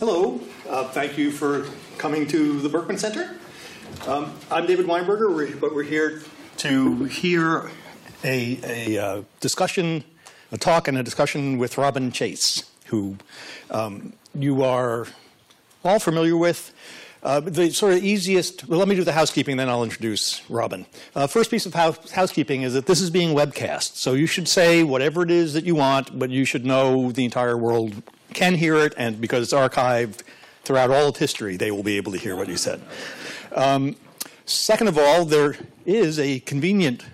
Hello, uh, thank you for coming to the Berkman Center. Um, I'm David Weinberger, but we're here to hear a, a uh, discussion, a talk and a discussion with Robin Chase, who um, you are all familiar with. Uh, the sort of easiest, well, let me do the housekeeping, then I'll introduce Robin. Uh, first piece of house, housekeeping is that this is being webcast. So you should say whatever it is that you want, but you should know the entire world can hear it, and because it's archived throughout all of history, they will be able to hear what you said. Um, second of all, there is a convenient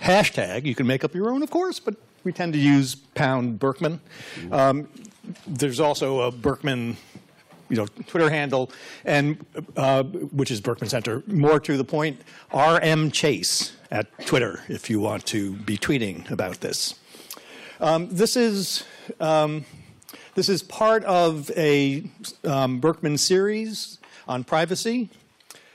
hashtag. You can make up your own, of course, but we tend to use pound Berkman. Um, there's also a Berkman you know, Twitter handle, and uh, which is Berkman Center. More to the point, RM Chase at Twitter if you want to be tweeting about this. Um, this is um, this is part of a um, Berkman series on privacy.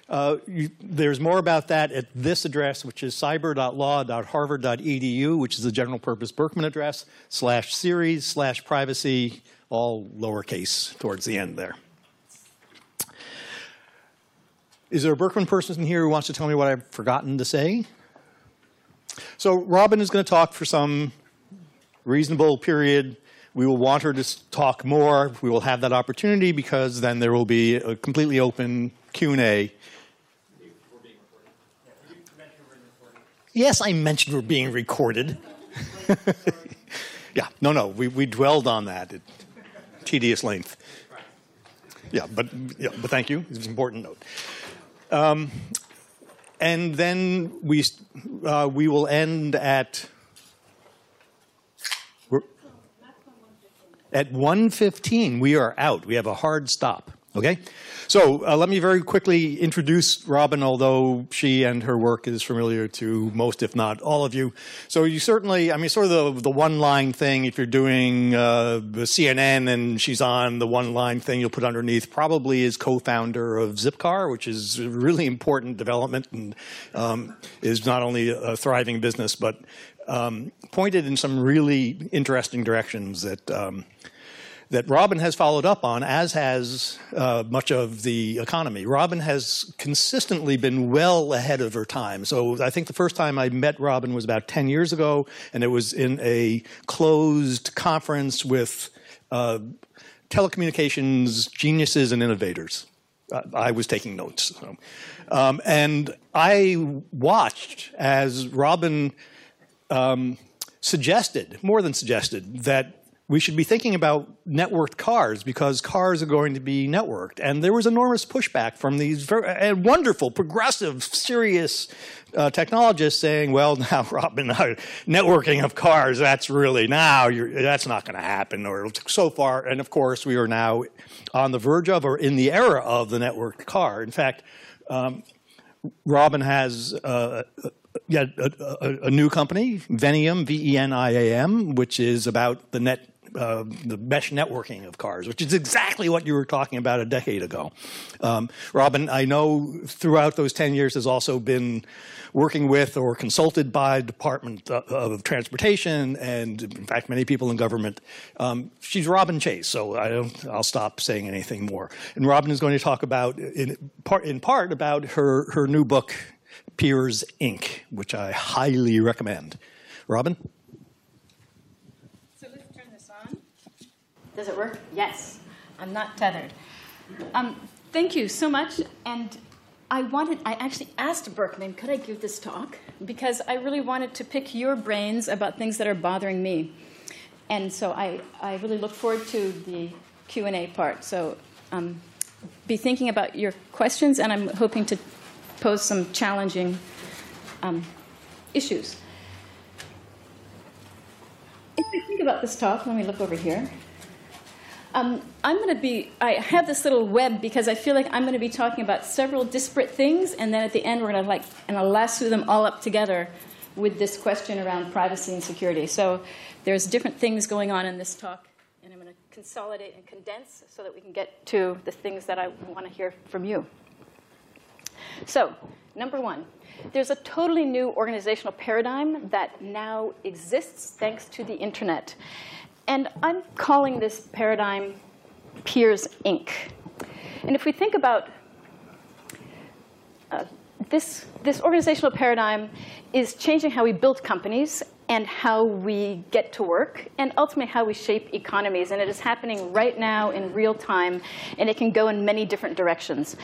Uh, you, there's more about that at this address, which is cyber.law.harvard.edu, which is the general purpose Berkman address, slash series, slash privacy, all lowercase towards the end there. Is there a Berkman person here who wants to tell me what I've forgotten to say? So Robin is going to talk for some reasonable period. We will want her to talk more. We will have that opportunity because then there will be a completely open Q&A. Yes, I mentioned we're being recorded. yeah, no, no, we, we dwelled on that at tedious length. Yeah, but, yeah, but thank you. It's an important note. Um, and then we, uh, we will end at at 1.15 we are out. We have a hard stop okay? So uh, let me very quickly introduce robin although she and her work is familiar to most if not all of you. So you certainly i mean sort of the, the one line thing if you're doing uh, cnn and she's on the one line thing you'll put underneath probably is co-founder of zipcar which is a really important development and um, is not only a thriving business but um, pointed in some really interesting directions that um, that Robin has followed up on, as has uh, much of the economy. Robin has consistently been well ahead of her time. So I think the first time I met Robin was about 10 years ago, and it was in a closed conference with uh, telecommunications geniuses and innovators. Uh, I was taking notes. Um, and I watched as Robin um, suggested, more than suggested, that we should be thinking about networked cars because cars are going to be networked. And there was enormous pushback from these wonderful, progressive, serious uh, technologists saying, well, now, Robin, networking of cars, that's really now, that's not going to happen, or so far. And of course, we are now on the verge of or in the era of the networked car. In fact, um, Robin has uh, yeah, a, a, a, new company, Veniam, V-E-N-I-A-M, which is about the net uh, the mesh networking of cars, which is exactly what you were talking about a decade ago. Um, Robin, I know throughout those 10 years has also been working with or consulted by Department of Transportation and in fact many people in government. Um, she's Robin Chase, so I will stop saying anything more. And Robin is going to talk about, in part, in part about her, her new book, Peers Inc., which I highly recommend. Robin? So let's turn this on. Does it work? Yes. I'm not tethered. Um, thank you so much. And I wanted, I actually asked Berkman, could I give this talk? Because I really wanted to pick your brains about things that are bothering me. And so I, I really look forward to the Q&A part. So um, be thinking about your questions, and I'm hoping to pose some challenging um, issues. If we think about this talk, let me look over here. Um, I'm going to be, I have this little web because I feel like I'm going to be talking about several disparate things, and then at the end, we're going to like, and I'll lasso them all up together with this question around privacy and security. So there's different things going on in this talk, and I'm going to consolidate and condense so that we can get to the things that I want to hear from you. So, number one, there's a totally new organizational paradigm that now exists thanks to the internet. And I'm calling this paradigm Peers Inc. And if we think about uh, this, this organizational paradigm is changing how we build companies and how we get to work, and ultimately how we shape economies. And it is happening right now in real time, and it can go in many different directions.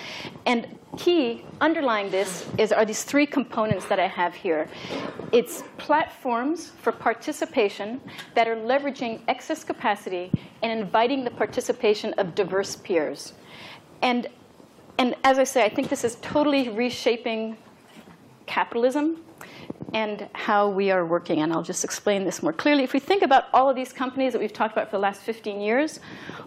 And key underlying this is are these three components that I have here. It's platforms for participation that are leveraging excess capacity and inviting the participation of diverse peers. And, and as I say, I think this is totally reshaping capitalism and how we are working. And I'll just explain this more clearly. If we think about all of these companies that we've talked about for the last 15 years,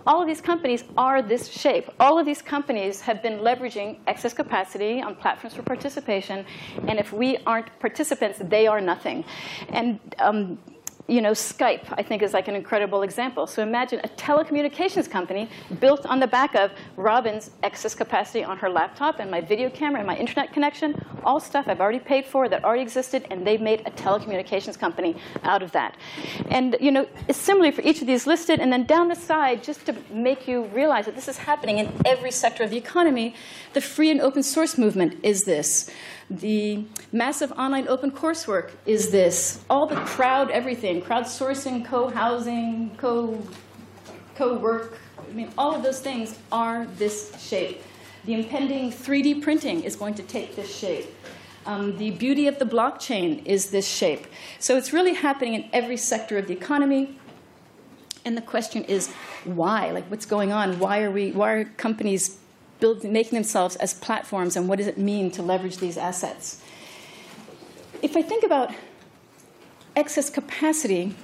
all of these companies are this shape. All of these companies have been leveraging excess capacity on platforms for participation. And if we aren't participants, they are nothing. And um, you know, Skype, I think, is like an incredible example. So imagine a telecommunications company built on the back of Robin's excess capacity on her laptop and my video camera and my internet connection, all stuff I've already paid for that already existed, and they made a telecommunications company out of that. And, you know, similarly for each of these listed, and then down the side, just to make you realize that this is happening in every sector of the economy, the free and open source movement is this. The massive online open coursework is this. All the crowd everything, crowdsourcing, co-housing, co, co-work, I mean, all of those things are this shape. The impending 3D printing is going to take this shape. Um, the beauty of the blockchain is this shape. So it's really happening in every sector of the economy. And the question is, why? Like, what's going on? Why are we? Why are companies build, making themselves as platforms, and what does it mean to leverage these assets? If I think about excess capacity,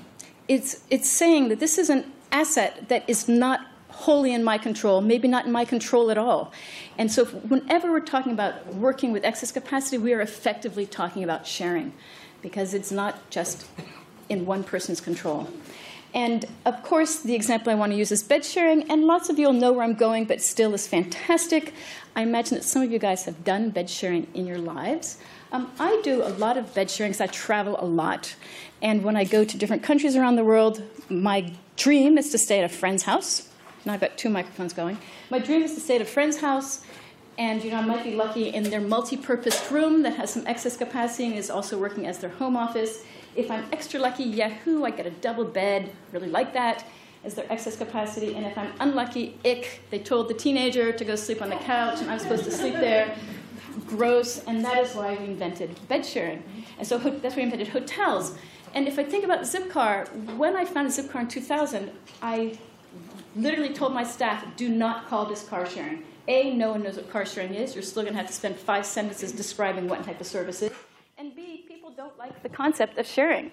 it's, it's saying that this is an asset that is not wholly in my control, maybe not in my control at all. And so, whenever we're talking about working with excess capacity, we are effectively talking about sharing because it's not just in one person's control. And of course, the example I want to use is bed sharing, and lots of you will know where I'm going, but still is fantastic. I imagine that some of you guys have done bed sharing in your lives. Um, I do a lot of bed sharing because I travel a lot. And when I go to different countries around the world, my dream is to stay at a friend's house. Now I've got two microphones going. My dream is to stay at a friend's house, and you know I might be lucky in their multi-purpose room that has some excess capacity and is also working as their home office. If I'm extra lucky, yahoo, I get a double bed, really like that, as their excess capacity. And if I'm unlucky, ick, they told the teenager to go sleep on the couch and I'm supposed to sleep there. Gross, and that is why we invented bed sharing. And so that's why we invented hotels. And if I think about Zipcar, when I founded Zipcar in 2000, I literally told my staff, do not call this car sharing. A, no one knows what car sharing is. You're still going to have to spend five sentences describing what type of service it is. And B, people don't like the concept of sharing.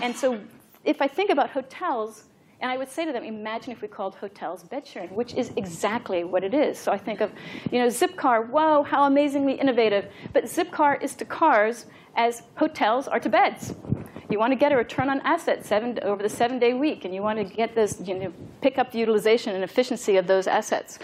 And so if I think about hotels, and I would say to them, imagine if we called hotels bed sharing, which is exactly what it is. So I think of, you know, Zipcar, whoa, how amazingly innovative. But Zipcar is to cars as hotels are to beds. You want to get a return on assets seven, over the seven day week, and you want to get this, you know, pick up the utilization and efficiency of those assets.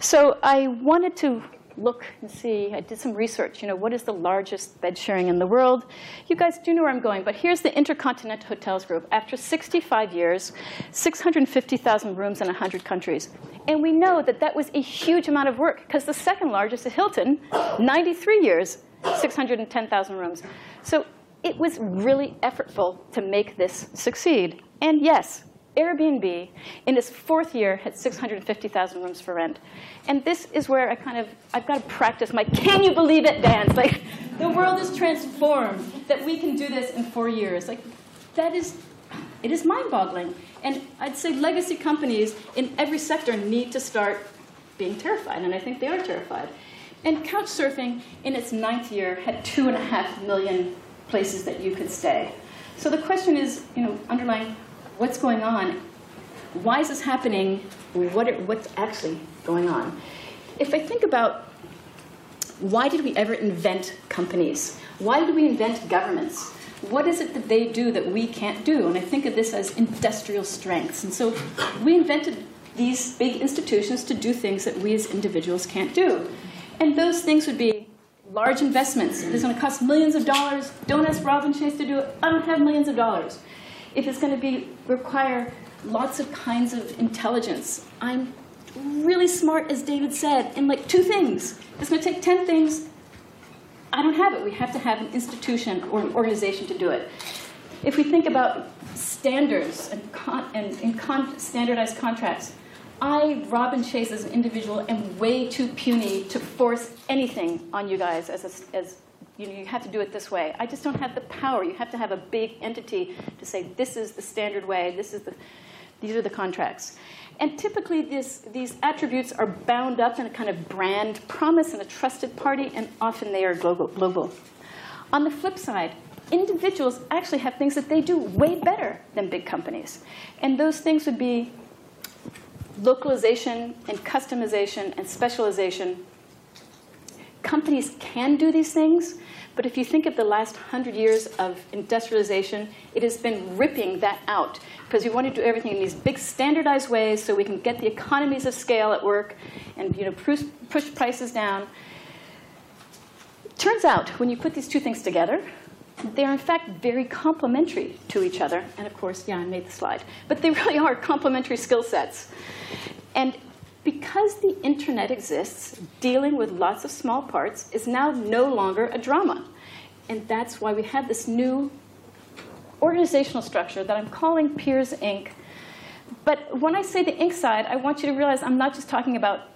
So I wanted to look and see. I did some research. You know, what is the largest bed sharing in the world? You guys do know where I'm going, but here's the Intercontinental Hotels Group. After 65 years, 650,000 rooms in 100 countries. And we know that that was a huge amount of work because the second largest is Hilton, 93 years, 610,000 rooms. So it was really effortful to make this succeed. And yes, Airbnb, in its fourth year, had 650,000 rooms for rent. And this is where I kind of, I've got to practice my can you believe it dance. Like, the world is transformed, that we can do this in four years. Like, that is, it is mind boggling. And I'd say legacy companies in every sector need to start being terrified, and I think they are terrified. And Couchsurfing, in its ninth year, had two and a half million places that you could stay. So the question is, you know, underlying what's going on? Why is this happening? What what's actually going on? If I think about why did we ever invent companies? Why did we invent governments? What is it that they do that we can't do? And I think of this as industrial strengths. And so we invented these big institutions to do things that we as individuals can't do. And those things would be large investments. If It's going to cost millions of dollars. Don't ask Robin Chase to do it. I don't have millions of dollars if it's going to be require lots of kinds of intelligence, I'm really smart, as David said, in like two things. It's going to take 10 things. I don't have it. We have to have an institution or an organization to do it. If we think about standards and, con- and, and con- standardized contracts, I, Robin Chase, as an individual, am way too puny to force anything on you guys as, a, as you, know, you have to do it this way. I just don't have the power. You have to have a big entity to say, this is the standard way, this is the, these are the contracts. And typically, this, these attributes are bound up in a kind of brand promise and a trusted party, and often they are global. global. On the flip side, individuals actually have things that they do way better than big companies. And those things would be localization and customization and specialization. Companies can do these things, but if you think of the last hundred years of industrialization, it has been ripping that out because we want to do everything in these big standardized ways so we can get the economies of scale at work and you know, push, push prices down. Turns out, when you put these two things together, they are in fact very complementary to each other. And of course, yeah, I made the slide. But they really are complementary skill sets. And because the internet exists, dealing with lots of small parts is now no longer a drama. And that's why we have this new organizational structure that I'm calling Peers Inc. But when I say the Inc side, I want you to realize I'm not just talking about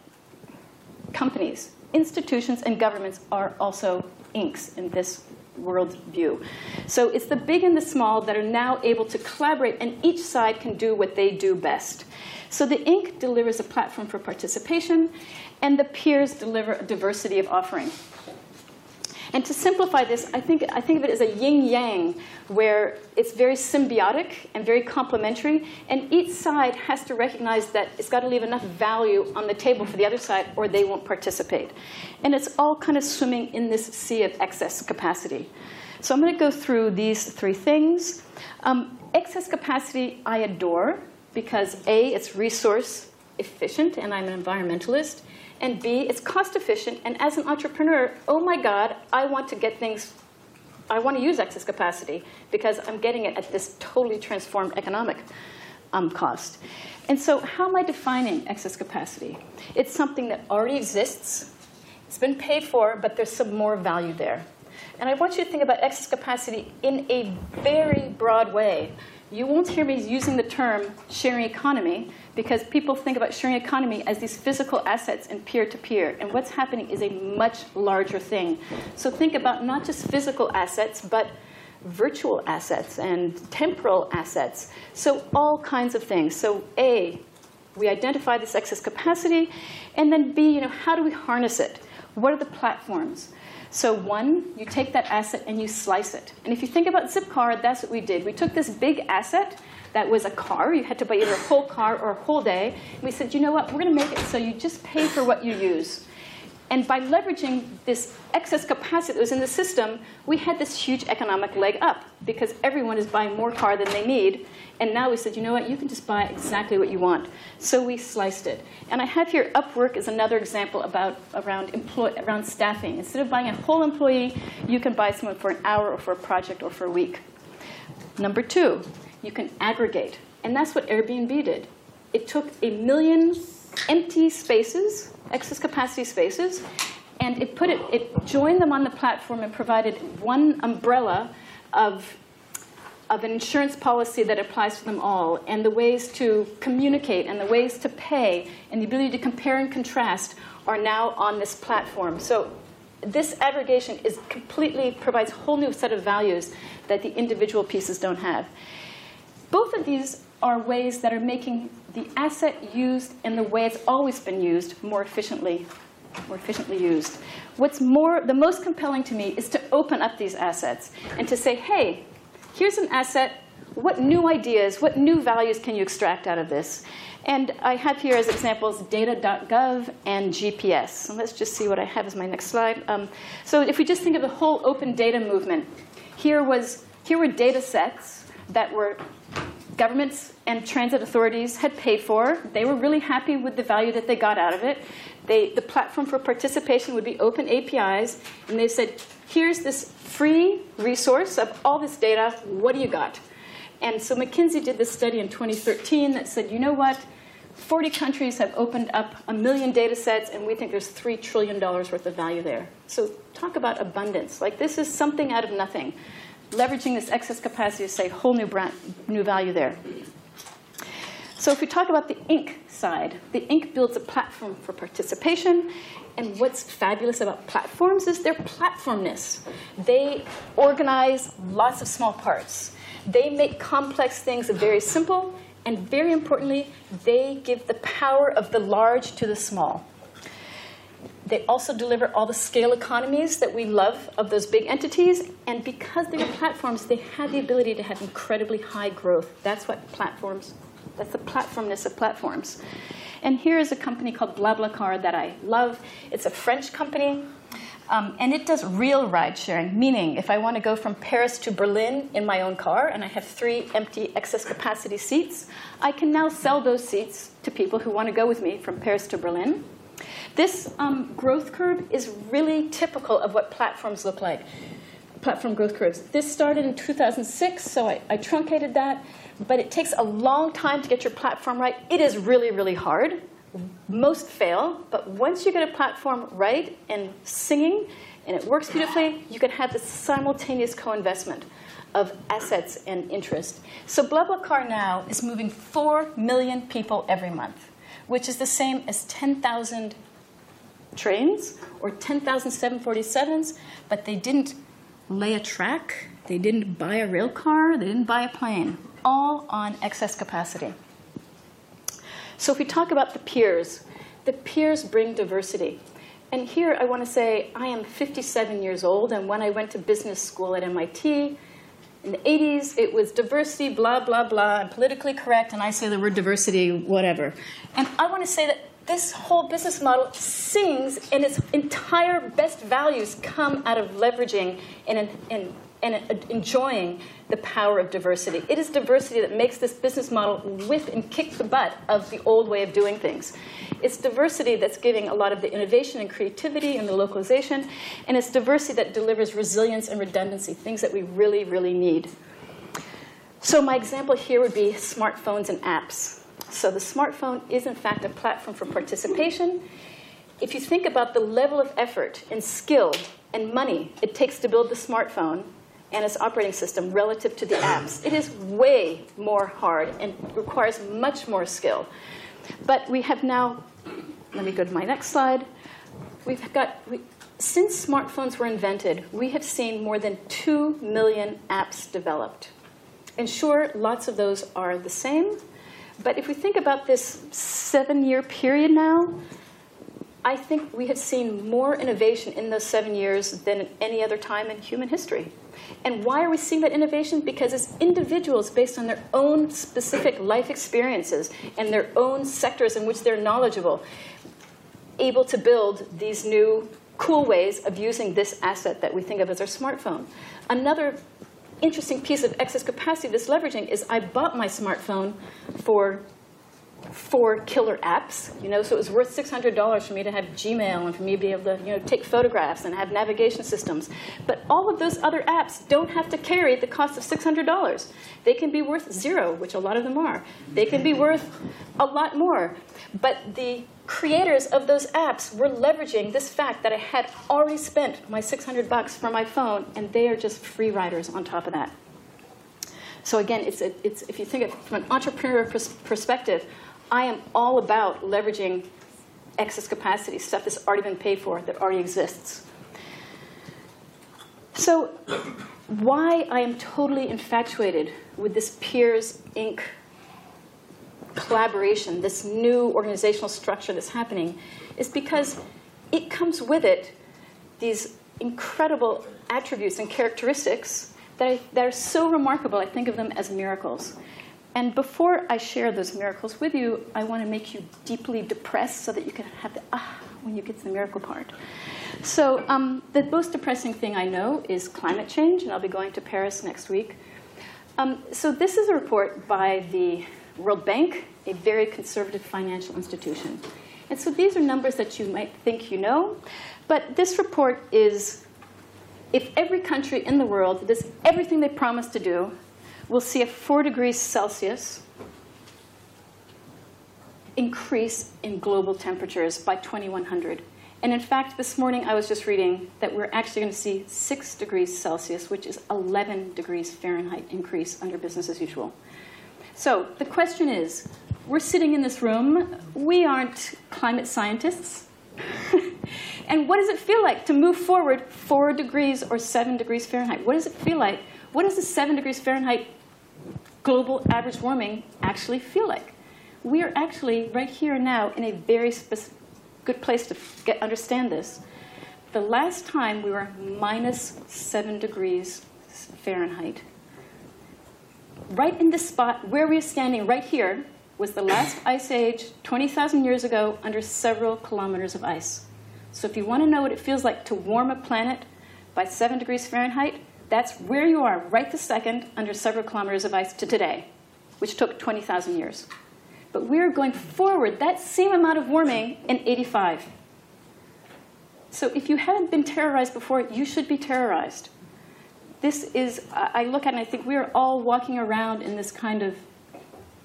companies. Institutions and governments are also Incs in this world view. So it's the big and the small that are now able to collaborate, and each side can do what they do best. So the Inc delivers a platform for participation, and the peers deliver a diversity of offering. And to simplify this, I think, I think of it as a yin yang, where it's very symbiotic and very complementary, and each side has to recognize that it's got to leave enough value on the table for the other side, or they won't participate. And it's all kind of swimming in this sea of excess capacity. So I'm going to go through these three things. Um, excess capacity, I adore because A, it's resource efficient, and I'm an environmentalist and B, it's cost efficient. And as an entrepreneur, oh my God, I want to get things, I want to use excess capacity because I'm getting it at this totally transformed economic um, cost. And so, how am I defining excess capacity? It's something that already exists, it's been paid for, but there's some more value there. And I want you to think about excess capacity in a very broad way. You won't hear me using the term sharing economy because people think about sharing economy as these physical assets and peer to peer. And what's happening is a much larger thing. So think about not just physical assets, but virtual assets and temporal assets. So all kinds of things. So A, we identify this excess capacity, and then B, you know, how do we harness it? What are the platforms? So one, you take that asset and you slice it. And if you think about Zipcar, that's what we did. We took this big asset that was a car. You had to buy either a whole car or a whole day. We said, you know what? We're going to make it so you just pay for what you use. And by leveraging this excess capacity that was in the system, we had this huge economic leg up because everyone is buying more car than they need. And now we said, you know what, you can just buy exactly what you want. So we sliced it. And I have here Upwork is another example about around, employ, around staffing. Instead of buying a whole employee, you can buy someone for an hour or for a project or for a week. Number two, you can aggregate. And that's what Airbnb did. It took a million empty spaces, excess capacity spaces, and it put it, it joined them on the platform and provided one umbrella of, of an insurance policy that applies to them all, and the ways to communicate and the ways to pay and the ability to compare and contrast are now on this platform. So this aggregation is completely provides a whole new set of values that the individual pieces don't have. Both of these are ways that are making the asset used in the way it's always been used more efficiently, more efficiently used. What's more, the most compelling to me is to open up these assets and to say, hey, here's an asset. What new ideas, what new values can you extract out of this? And I have here as examples data.gov and GPS. So let's just see what I have as my next slide. Um, so if we just think of the whole open data movement, here was here were data sets that were governments and transit authorities had paid for. They were really happy with the value that they got out of it. They, the platform for participation would be open APIs, and they said, here's this free resource of all this data. What do you got? And so McKinsey did this study in 2013 that said, you know what? 40 countries have opened up a million data sets, and we think there's $3 trillion worth of value there. So talk about abundance. Like this is something out of nothing. Leveraging this excess capacity to say whole new, brand, new value there. So if we talk about the Inc. side, the Inc. builds a platform for participation. And what's fabulous about platforms is their platformness. They organize lots of small parts. They make complex things very simple, and very importantly, they give the power of the large to the small. They also deliver all the scale economies that we love of those big entities. And because they are platforms, they have the ability to have incredibly high growth. That's what platforms, that's the platformness of platforms. And here is a company called BlaBlaCar that I love. It's a French company. Um, and it does real ride sharing, meaning if I want to go from Paris to Berlin in my own car and I have three empty excess capacity seats, I can now sell those seats to people who want to go with me from Paris to Berlin. This um, growth curve is really typical of what platforms look like, platform growth curves. This started in 2006, so I, I truncated that, but it takes a long time to get your platform right. It is really, really hard. Most fail, but once you get a platform right and singing, and it works beautifully, you can have this simultaneous co-investment of assets and interest. So BlaBlaCar now is moving 4 million people every month, which is the same as 10,000 trains or 10,000 747s, but they didn't lay a track, they didn't buy a rail car, they didn't buy a plane, all on excess capacity. So if we talk about the peers, the peers bring diversity. And here I want to say I am 57 years old, and when I went to business school at MIT, in the 80s, it was diversity, blah, blah, blah, and politically correct, and I say the word diversity, whatever. And I want to say that this whole business model sings, and its entire best values come out of leveraging and, and, and uh, enjoying the power of diversity. It is diversity that makes this business model whip and kick the butt of the old way of doing things. It's diversity that's giving a lot of the innovation and creativity and the localization, and it's diversity that delivers resilience and redundancy, things that we really, really need. So my example here would be smartphones and apps. So the smartphone is, in fact, a platform for participation. If you think about the level of effort and skill and money it takes to build the smartphone and its operating system relative to the apps, it is way more hard and requires much more skill. But we have now, let me go to my next slide. We've got, we, since smartphones were invented, we have seen more than 2 million apps developed. And sure, lots of those are the same, but if we think about this seven year period now, I think we have seen more innovation in those seven years than any other time in human history. And why are we seeing that innovation? Because as individuals, based on their own specific life experiences and their own sectors in which they're knowledgeable, able to build these new cool ways of using this asset that we think of as our smartphone. Another interesting piece of excess capacity this leveraging is I bought my smartphone for four killer apps, you know, so it was worth $600 for me to have Gmail and for me to be able to, you know, take photographs and have navigation systems. But all of those other apps don't have to carry the cost of $600. They can be worth zero, which a lot of them are. They can be worth a lot more. But the creators of those apps were leveraging this fact that I had already spent my 600 bucks for my phone, and they are just free riders on top of that. So again, it's, a, it's if you think of from an entrepreneurial pers perspective, I am all about leveraging excess capacity, stuff that's already been paid for, that already exists. So why I am totally infatuated with this Peers Inc collaboration, this new organizational structure that's happening, is because it comes with it these incredible attributes and characteristics that, I, that are so remarkable, I think of them as miracles. And before I share those miracles with you, I want to make you deeply depressed so that you can have the ah when you get to the miracle part. So um, the most depressing thing I know is climate change, and I'll be going to Paris next week. Um, so this is a report by the World Bank, a very conservative financial institution. And so these are numbers that you might think you know, but this report is if every country in the world does everything they promise to do, we'll see a 4 degrees Celsius increase in global temperatures by 2100. And in fact, this morning I was just reading that we're actually going to see 6 degrees Celsius, which is 11 degrees Fahrenheit increase under business as usual. So the question is we're sitting in this room, we aren't climate scientists. and what does it feel like to move forward 4 degrees or 7 degrees Fahrenheit? What does it feel like? What does the 7 degrees Fahrenheit global average warming actually feel like? We are actually right here now in a very good place to get, understand this. The last time we were minus 7 degrees Fahrenheit, right in this spot where we're standing right here was the last ice age 20,000 years ago under several kilometers of ice. So if you want to know what it feels like to warm a planet by 7 degrees Fahrenheit, that's where you are right this second under several kilometers of ice to today, which took 20,000 years. But we're going forward that same amount of warming in 85. So if you haven't been terrorized before, you should be terrorized. This is, I look at and I think we are all walking around in this kind of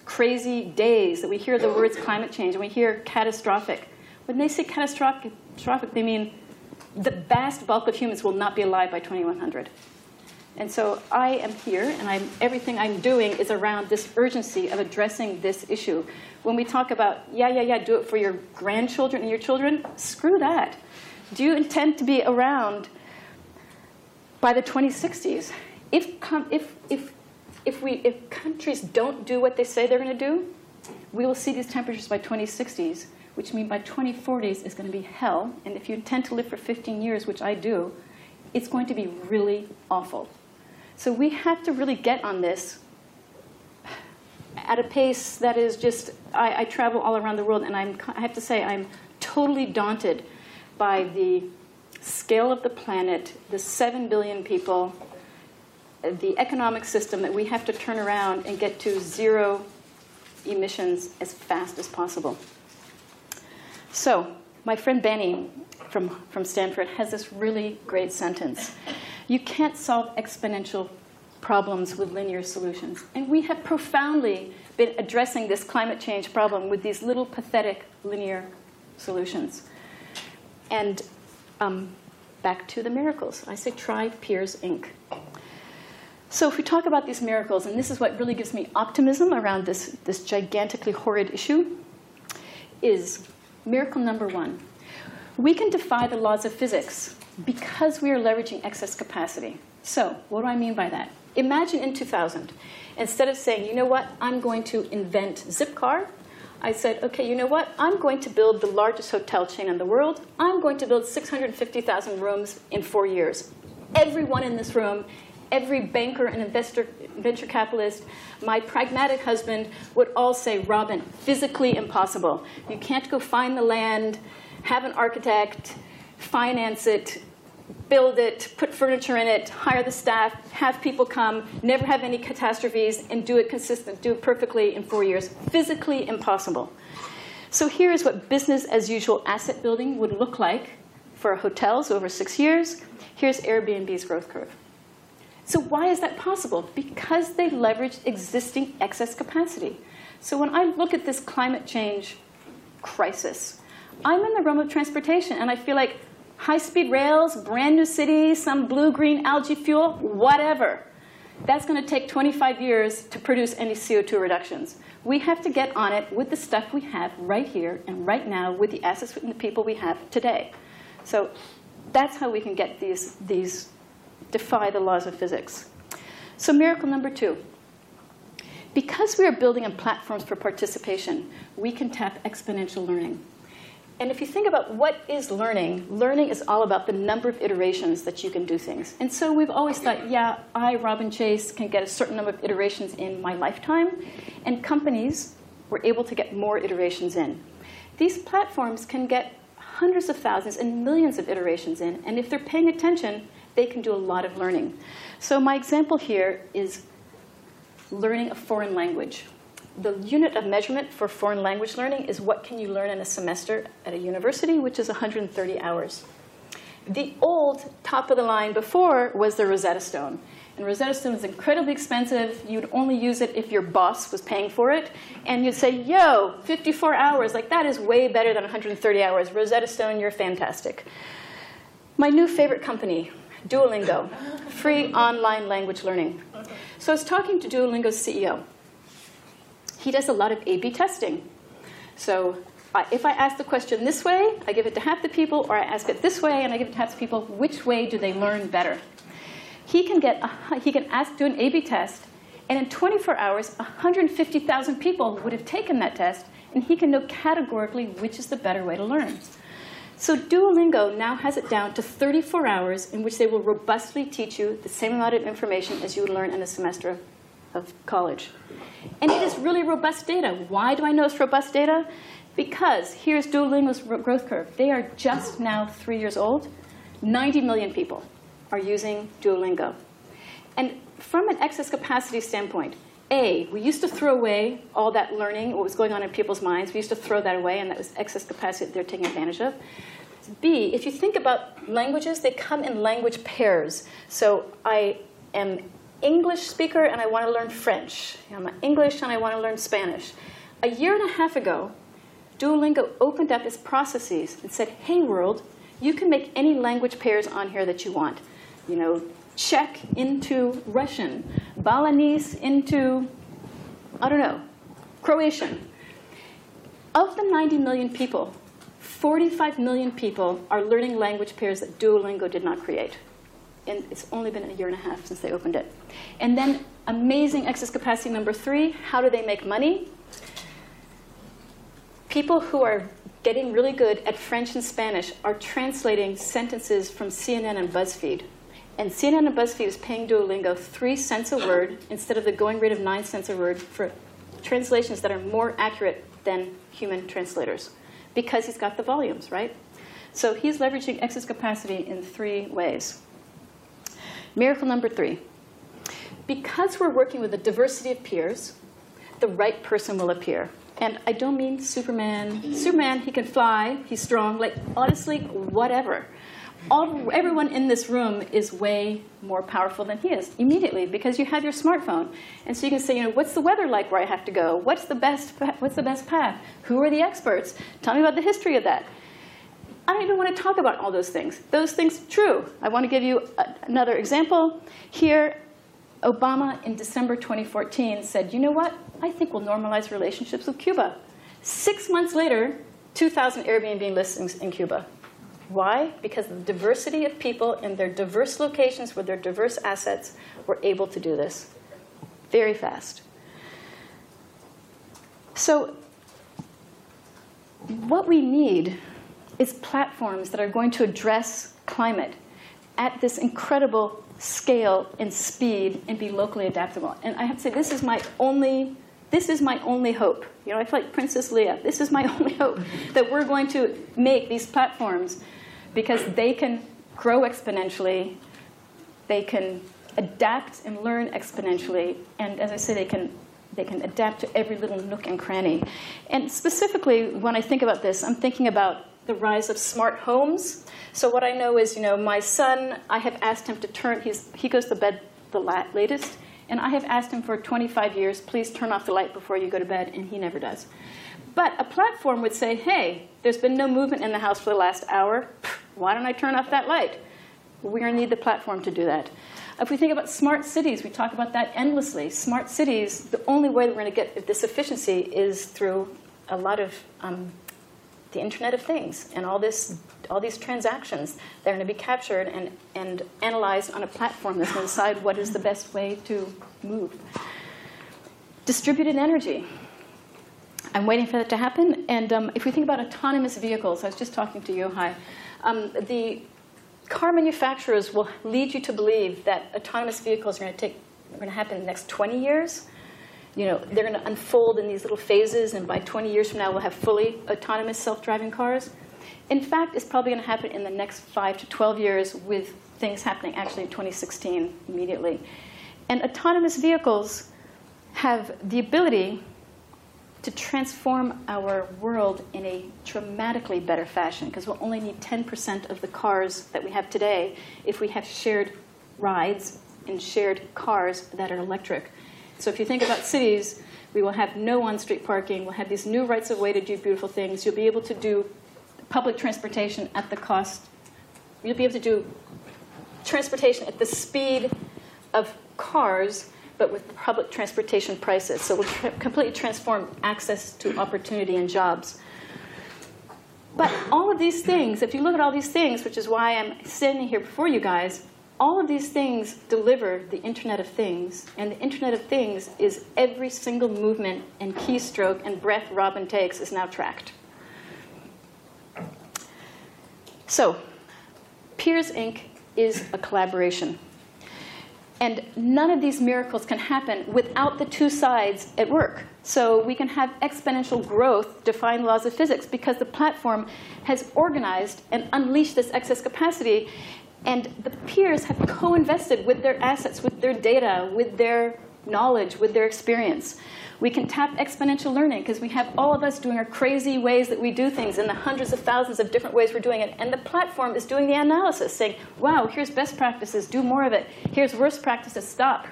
crazy days that we hear the words climate change and we hear catastrophic. When they say catastrophic, they mean the vast bulk of humans will not be alive by 2100. And so I am here, and I'm, everything I'm doing is around this urgency of addressing this issue. When we talk about, yeah, yeah, yeah, do it for your grandchildren and your children, screw that. Do you intend to be around by the 2060s? If, if, if, if, we, if countries don't do what they say they're going to do, we will see these temperatures by 2060s, which means by 2040s is going to be hell. And if you intend to live for 15 years, which I do, it's going to be really awful. So we have to really get on this at a pace that is just, I, I travel all around the world, and I'm, I have to say, I'm totally daunted by the scale of the planet, the 7 billion people, the economic system that we have to turn around and get to zero emissions as fast as possible. So, my friend Benny from, from Stanford has this really great sentence. You can't solve exponential problems with linear solutions. And we have profoundly been addressing this climate change problem with these little pathetic linear solutions. And um, back to the miracles. I say try Peers Inc. So if we talk about these miracles, and this is what really gives me optimism around this, this gigantically horrid issue, is miracle number one. We can defy the laws of physics because we are leveraging excess capacity. So, what do I mean by that? Imagine in 2000, instead of saying, you know what, I'm going to invent Zipcar, I said, okay, you know what, I'm going to build the largest hotel chain in the world. I'm going to build 650,000 rooms in four years. Everyone in this room, every banker and investor, venture capitalist, my pragmatic husband would all say, Robin, physically impossible. You can't go find the land, have an architect, finance it, build it, put furniture in it, hire the staff, have people come, never have any catastrophes, and do it consistent, do it perfectly in four years. Physically impossible. So here is what business as usual asset building would look like for hotels over six years. Here's Airbnb's growth curve. So why is that possible? Because they leveraged existing excess capacity. So when I look at this climate change crisis, I'm in the realm of transportation, and I feel like high-speed rails, brand new cities, some blue-green algae fuel, whatever. That's going to take 25 years to produce any CO2 reductions. We have to get on it with the stuff we have right here and right now with the assets and the people we have today. So that's how we can get these, these defy the laws of physics. So miracle number two. Because we are building on platforms for participation, we can tap exponential learning. And if you think about what is learning, learning is all about the number of iterations that you can do things. And so we've always thought, yeah, I, Robin Chase, can get a certain number of iterations in my lifetime. And companies were able to get more iterations in. These platforms can get hundreds of thousands and millions of iterations in. And if they're paying attention, they can do a lot of learning. So my example here is learning a foreign language the unit of measurement for foreign language learning is what can you learn in a semester at a university, which is 130 hours. The old top of the line before was the Rosetta Stone. And Rosetta Stone is incredibly expensive. You'd only use it if your boss was paying for it. And you'd say, yo, 54 hours, like that is way better than 130 hours. Rosetta Stone, you're fantastic. My new favorite company, Duolingo, free online language learning. So I was talking to Duolingo's CEO. He does a lot of A B testing. So if I ask the question this way, I give it to half the people, or I ask it this way and I give it to half the people, which way do they learn better? He can, get a, he can ask, do an A-B test, and in 24 hours, 150,000 people would have taken that test, and he can know categorically which is the better way to learn. So Duolingo now has it down to 34 hours in which they will robustly teach you the same amount of information as you would learn in a semester of college. And it is really robust data. Why do I know it's robust data? Because here's Duolingo's growth curve. They are just now three years old. 90 million people are using Duolingo. And from an excess capacity standpoint, A, we used to throw away all that learning, what was going on in people's minds. We used to throw that away, and that was excess capacity that they're taking advantage of. B, if you think about languages, they come in language pairs. So I am English speaker and I want to learn French. I'm an English and I want to learn Spanish. A year and a half ago, Duolingo opened up its processes and said, hey world, you can make any language pairs on here that you want. You know, Czech into Russian, Balinese into, I don't know, Croatian. Of the 90 million people, 45 million people are learning language pairs that Duolingo did not create. And it's only been a year and a half since they opened it. And then amazing excess capacity number three, how do they make money? people who are getting really good at French and Spanish are translating sentences from CNN and BuzzFeed. And CNN and BuzzFeed is paying Duolingo three cents a word instead of the going rate of nine cents a word for translations that are more accurate than human translators because he's got the volumes, right? So he's leveraging excess capacity in three ways. Miracle number three. Because we're working with a diversity of peers, the right person will appear. And I don't mean Superman. Superman, he can fly, he's strong. Like, honestly, whatever. All, everyone in this room is way more powerful than he is immediately because you have your smartphone. And so you can say, you know, what's the weather like where I have to go? What's the best, what's the best path? Who are the experts? Tell me about the history of that. I don't even want to talk about all those things. Those things, true. I want to give you a, another example. Here, Obama in December 2014 said, you know what? I think we'll normalize relationships with Cuba. Six months later, 2,000 Airbnb listings in Cuba. Why? Because the diversity of people in their diverse locations with their diverse assets were able to do this very fast. So, what we need is platforms that are going to address climate at this incredible scale and speed and be locally adaptable. And I have to say, this is my only this is my only hope. You know, I feel like Princess Leia. This is my only hope that we're going to make these platforms because they can grow exponentially, they can adapt and learn exponentially, and as I say, they can they can adapt to every little nook and cranny. And specifically, when I think about this, I'm thinking about the rise of smart homes. So what I know is, you know, my son, I have asked him to turn. He's, he goes to bed the latest and I have asked him for 25 years, please turn off the light before you go to bed, and he never does. But a platform would say, hey, there's been no movement in the house for the last hour. Why don't I turn off that light? We're going to need the platform to do that. If we think about smart cities, we talk about that endlessly. Smart cities, the only way we're going to get this efficiency is through a lot of um, the Internet of Things and all this, all these transactions that are going to be captured and, and analyzed on a platform that's going to decide what is the best way to move. Distributed energy. I'm waiting for that to happen. And um, if we think about autonomous vehicles, I was just talking to Yochai, um, the car manufacturers will lead you to believe that autonomous vehicles are going to take, are going to happen in the next 20 years you know, they're going to unfold in these little phases, and by 20 years from now, we'll have fully autonomous self-driving cars. In fact, it's probably going to happen in the next 5 to 12 years with things happening actually in 2016 immediately. And autonomous vehicles have the ability to transform our world in a dramatically better fashion because we'll only need 10% of the cars that we have today if we have shared rides and shared cars that are electric. So if you think about cities, we will have no on-street parking. We'll have these new rights of way to do beautiful things. You'll be able to do public transportation at the cost. You'll be able to do transportation at the speed of cars, but with public transportation prices. So we'll tra- completely transform access to opportunity and jobs. But all of these things, if you look at all these things, which is why I'm standing here before you guys, all of these things deliver the Internet of Things. And the Internet of Things is every single movement and keystroke and breath Robin takes is now tracked. So, Peers Inc. is a collaboration. And none of these miracles can happen without the two sides at work. So we can have exponential growth defying laws of physics because the platform has organized and unleashed this excess capacity. And the peers have co invested with their assets, with their data, with their knowledge, with their experience. We can tap exponential learning because we have all of us doing our crazy ways that we do things and the hundreds of thousands of different ways we're doing it. And the platform is doing the analysis, saying, wow, here's best practices, do more of it. Here's worst practices, stop.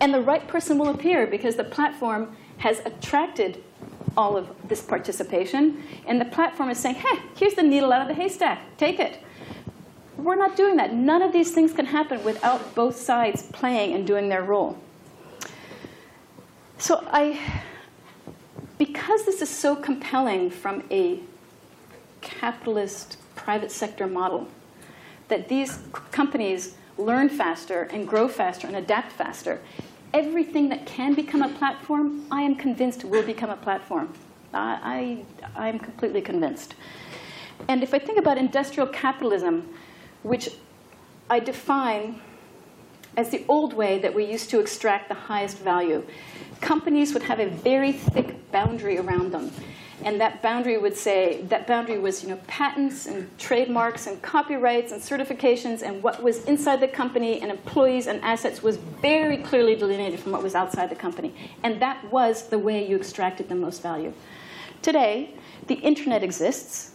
And the right person will appear because the platform has attracted all of this participation. And the platform is saying, hey, here's the needle out of the haystack, take it. We're not doing that. None of these things can happen without both sides playing and doing their role. So I, because this is so compelling from a capitalist private sector model, that these companies learn faster and grow faster and adapt faster, everything that can become a platform, I am convinced will become a platform. I, I, I'm completely convinced. And if I think about industrial capitalism, which I define as the old way that we used to extract the highest value, companies would have a very thick boundary around them. And that boundary would say, that boundary was you know, patents and trademarks and copyrights and certifications, and what was inside the company and employees and assets was very clearly delineated from what was outside the company. And that was the way you extracted the most value. Today, the internet exists,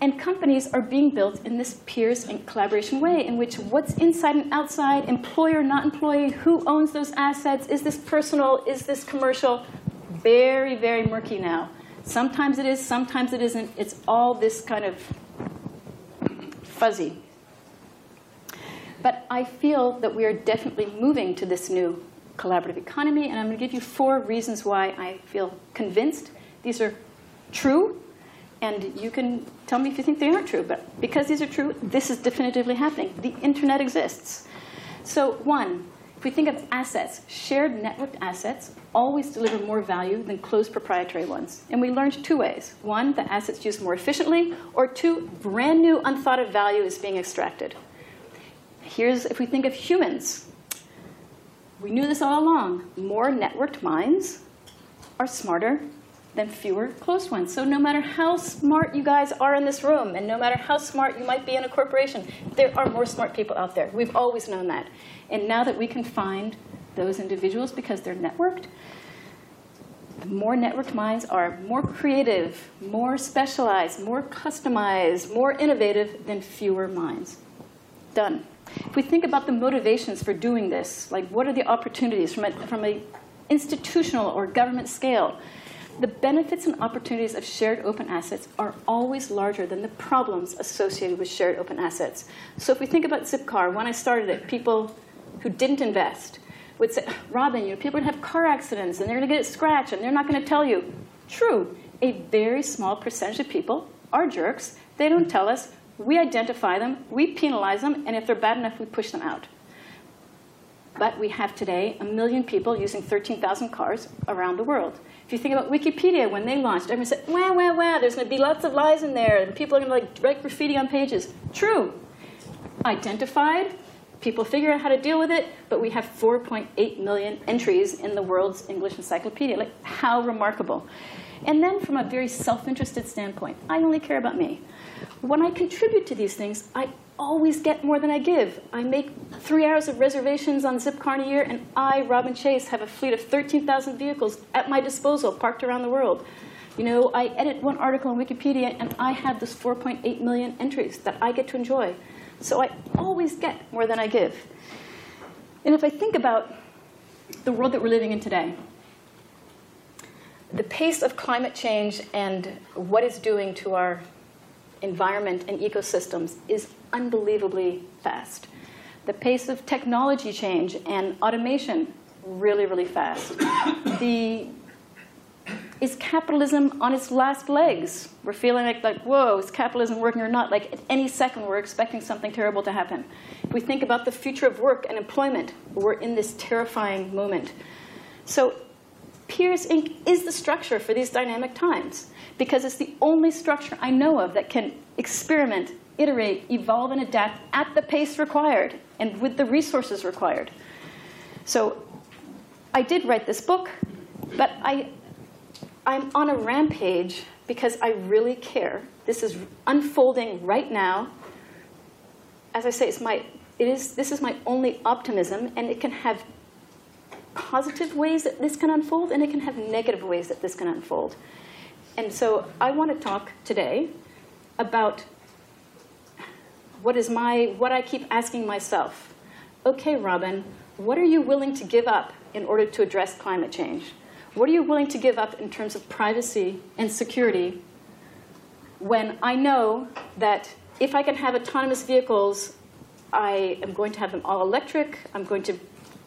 and companies are being built in this peers and collaboration way, in which what's inside and outside, employer, not employee, who owns those assets, is this personal, is this commercial, very, very murky now. Sometimes it is, sometimes it isn't. It's all this kind of fuzzy. But I feel that we are definitely moving to this new collaborative economy, and I'm going to give you four reasons why I feel convinced. These are true, and you can tell me if you think they aren't true, but because these are true, this is definitively happening. The internet exists. So, one, if we think of assets, shared networked assets always deliver more value than closed proprietary ones. And we learned two ways. One, the assets used more efficiently, or two, brand new unthought of value is being extracted. Here's if we think of humans. We knew this all along. More networked minds are smarter than fewer closed ones. So no matter how smart you guys are in this room, and no matter how smart you might be in a corporation, there are more smart people out there. We've always known that. And now that we can find those individuals because they're networked, the more networked minds are more creative, more specialized, more customized, more innovative than fewer minds. Done. If we think about the motivations for doing this, like what are the opportunities from a, from a institutional or government scale, the benefits and opportunities of shared open assets are always larger than the problems associated with shared open assets. So if we think about Zipcar, when I started it, people who didn't invest would say, Robin, you know, people are going to have car accidents and they're going to get scratched and they're not going to tell you. True, a very small percentage of people are jerks. They don't tell us. We identify them, we penalize them, and if they're bad enough, we push them out. But we have today a million people using 13,000 cars around the world. If you think about Wikipedia, when they launched, everyone said, wow, wow, wow, there's going to be lots of lies in there, and people are going to like write graffiti on pages. True. Identified, people figure out how to deal with it, but we have 4.8 million entries in the world's English encyclopedia. Like, how remarkable. And then from a very self-interested standpoint, I only care about me. When I contribute to these things, I always get more than I give. I make three hours of reservations on Zipcar a year, and I, Robin Chase, have a fleet of 13,000 vehicles at my disposal, parked around the world. You know, I edit one article on Wikipedia, and I have this 4.8 million entries that I get to enjoy. So I always get more than I give. And if I think about the world that we're living in today, the pace of climate change and what it's doing to our environment and ecosystems is unbelievably fast. The pace of technology change and automation really, really fast. The is capitalism on its last legs? We're feeling like, like, whoa, is capitalism working or not? Like, at any second, we're expecting something terrible to happen. If we think about the future of work and employment, we're in this terrifying moment. So, Peers Inc. is the structure for these dynamic times because it's the only structure I know of that can experiment, iterate, evolve, and adapt at the pace required and with the resources required. So, I did write this book, but I I'm on a rampage because I really care. This is unfolding right now. As I say, it's my, it is, this is my only optimism, and it can have positive ways that this can unfold, and it can have negative ways that this can unfold. And so I want to talk today about what is my, what I keep asking myself. Okay, Robin, what are you willing to give up in order to address climate change? What are you willing to give up in terms of privacy and security when I know that if I can have autonomous vehicles, I am going to have them all electric, I'm going to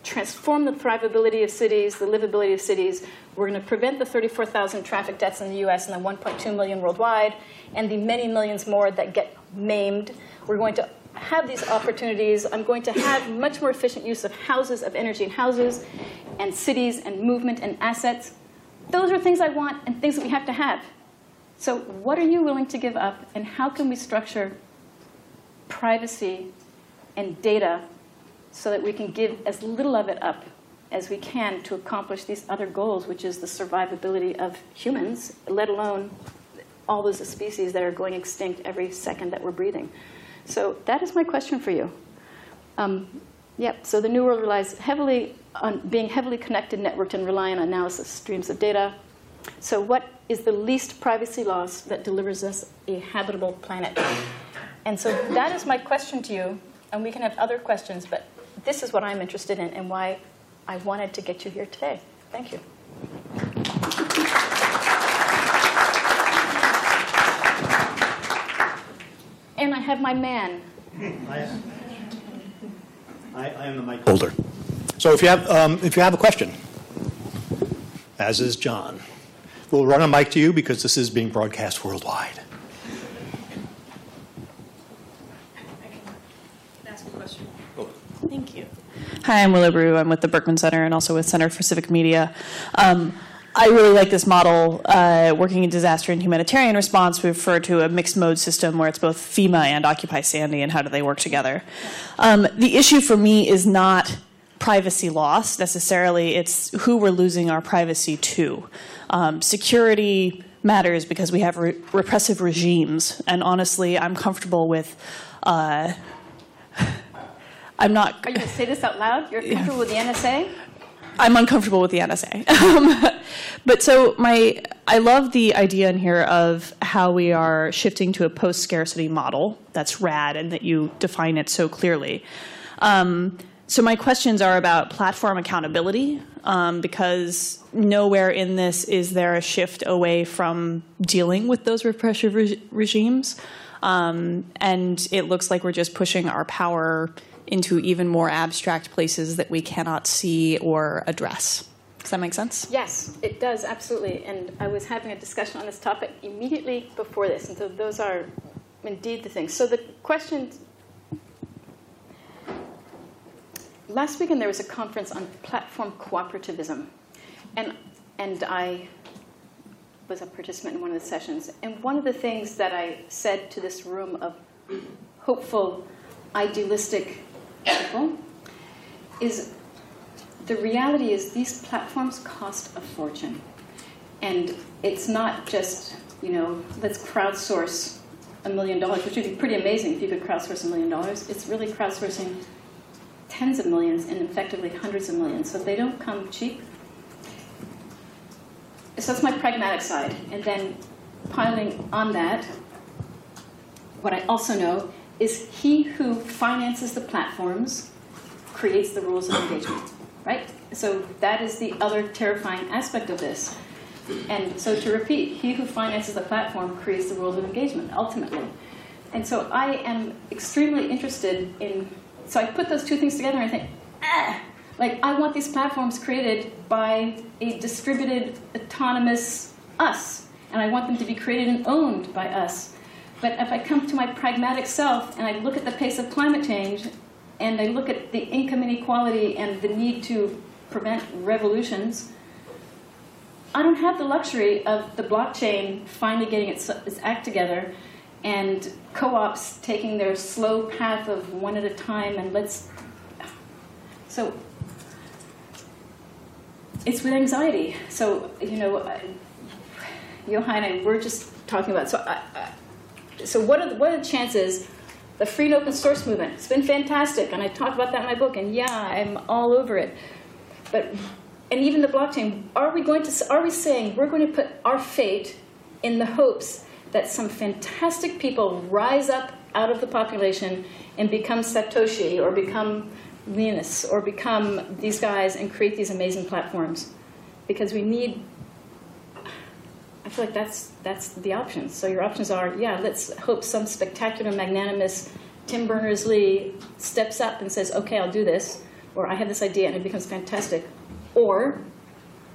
transform the thrivability of cities, the livability of cities. We're going to prevent the 34,000 traffic deaths in the US and the 1.2 million worldwide, and the many millions more that get maimed. We're going to have these opportunities. I'm going to have much more efficient use of houses, of energy in houses, and cities, and movement, and assets. Those are things I want and things that we have to have. So, what are you willing to give up, and how can we structure privacy and data so that we can give as little of it up as we can to accomplish these other goals, which is the survivability of humans, let alone all those species that are going extinct every second that we're breathing. So that is my question for you. Um, yep, so the New World relies heavily on being heavily connected, networked, and reliant on analysis streams of data. So what is the least privacy loss that delivers us a habitable planet? And so that is my question to you, and we can have other questions, but this is what I'm interested in and why I wanted to get you here today. Thank you. And I have my man. I, I am the mic holder. So if you have um, if you have a question, as is John, we'll run a mic to you because this is being broadcast worldwide. Thank you. Hi, I'm Willow Brugh. I'm with the Berkman Center and also with Center for Civic Media. Um, I really like this model. Uh, working in disaster and humanitarian response, we refer to a mixed mode system where it's both FEMA and Occupy Sandy, and how do they work together? Um, the issue for me is not privacy loss necessarily, it's who we're losing our privacy to. Um, security matters because we have re- repressive regimes, and honestly, I'm comfortable with. Uh, I'm not. Are you going to say this out loud? You're comfortable with the NSA? I'm uncomfortable with the NSA. Um, but so my, I love the idea in here of how we are shifting to a post-scarcity model. That's rad, and that you define it so clearly. Um, so my questions are about platform accountability, um, because nowhere in this is there a shift away from dealing with those repressive re- regimes, um, and it looks like we're just pushing our power into even more abstract places that we cannot see or address. Does that make sense? Yes, it does, absolutely. And I was having a discussion on this topic immediately before this, and so those are indeed the things. So the question last weekend there was a conference on platform cooperativism, and and I was a participant in one of the sessions. And one of the things that I said to this room of hopeful, idealistic people is the reality is these platforms cost a fortune. And it's not just, you know, let's crowdsource a million dollars, which would be pretty amazing if you could crowdsource a million dollars. It's really crowdsourcing tens of millions and effectively hundreds of millions. So they don't come cheap. So that's my pragmatic side. And then piling on that, what I also know is he who finances the platforms creates the rules of engagement, right? So that is the other terrifying aspect of this. And so to repeat, he who finances the platform creates the rules of engagement, ultimately. And so I am extremely interested in, so I put those two things together and I think, ah, like I want these platforms created by a distributed, autonomous us. And I want them to be created and owned by us. But if I come to my pragmatic self and I look at the pace of climate change and I look at the income inequality and the need to prevent revolutions, I don't have the luxury of the blockchain finally getting its, its act together and co-ops taking their slow path of one at a time and let's so it's with anxiety. So you know I- johan and we're just talking about so I, I, so what are the, what are the chances? The free and open source movement. It's been fantastic and i talk about that in my book and yeah i'm all over it. But and even the blockchain are we going to are we saying we're going to put our fate in the hopes that some fantastic people rise up out of the population and become satoshi or become linus or become these guys and create these amazing platforms? Because we need i feel like that's that's the options so your options are yeah let's hope some spectacular magnanimous tim berners-lee steps up and says okay i'll do this or i have this idea and it becomes fantastic or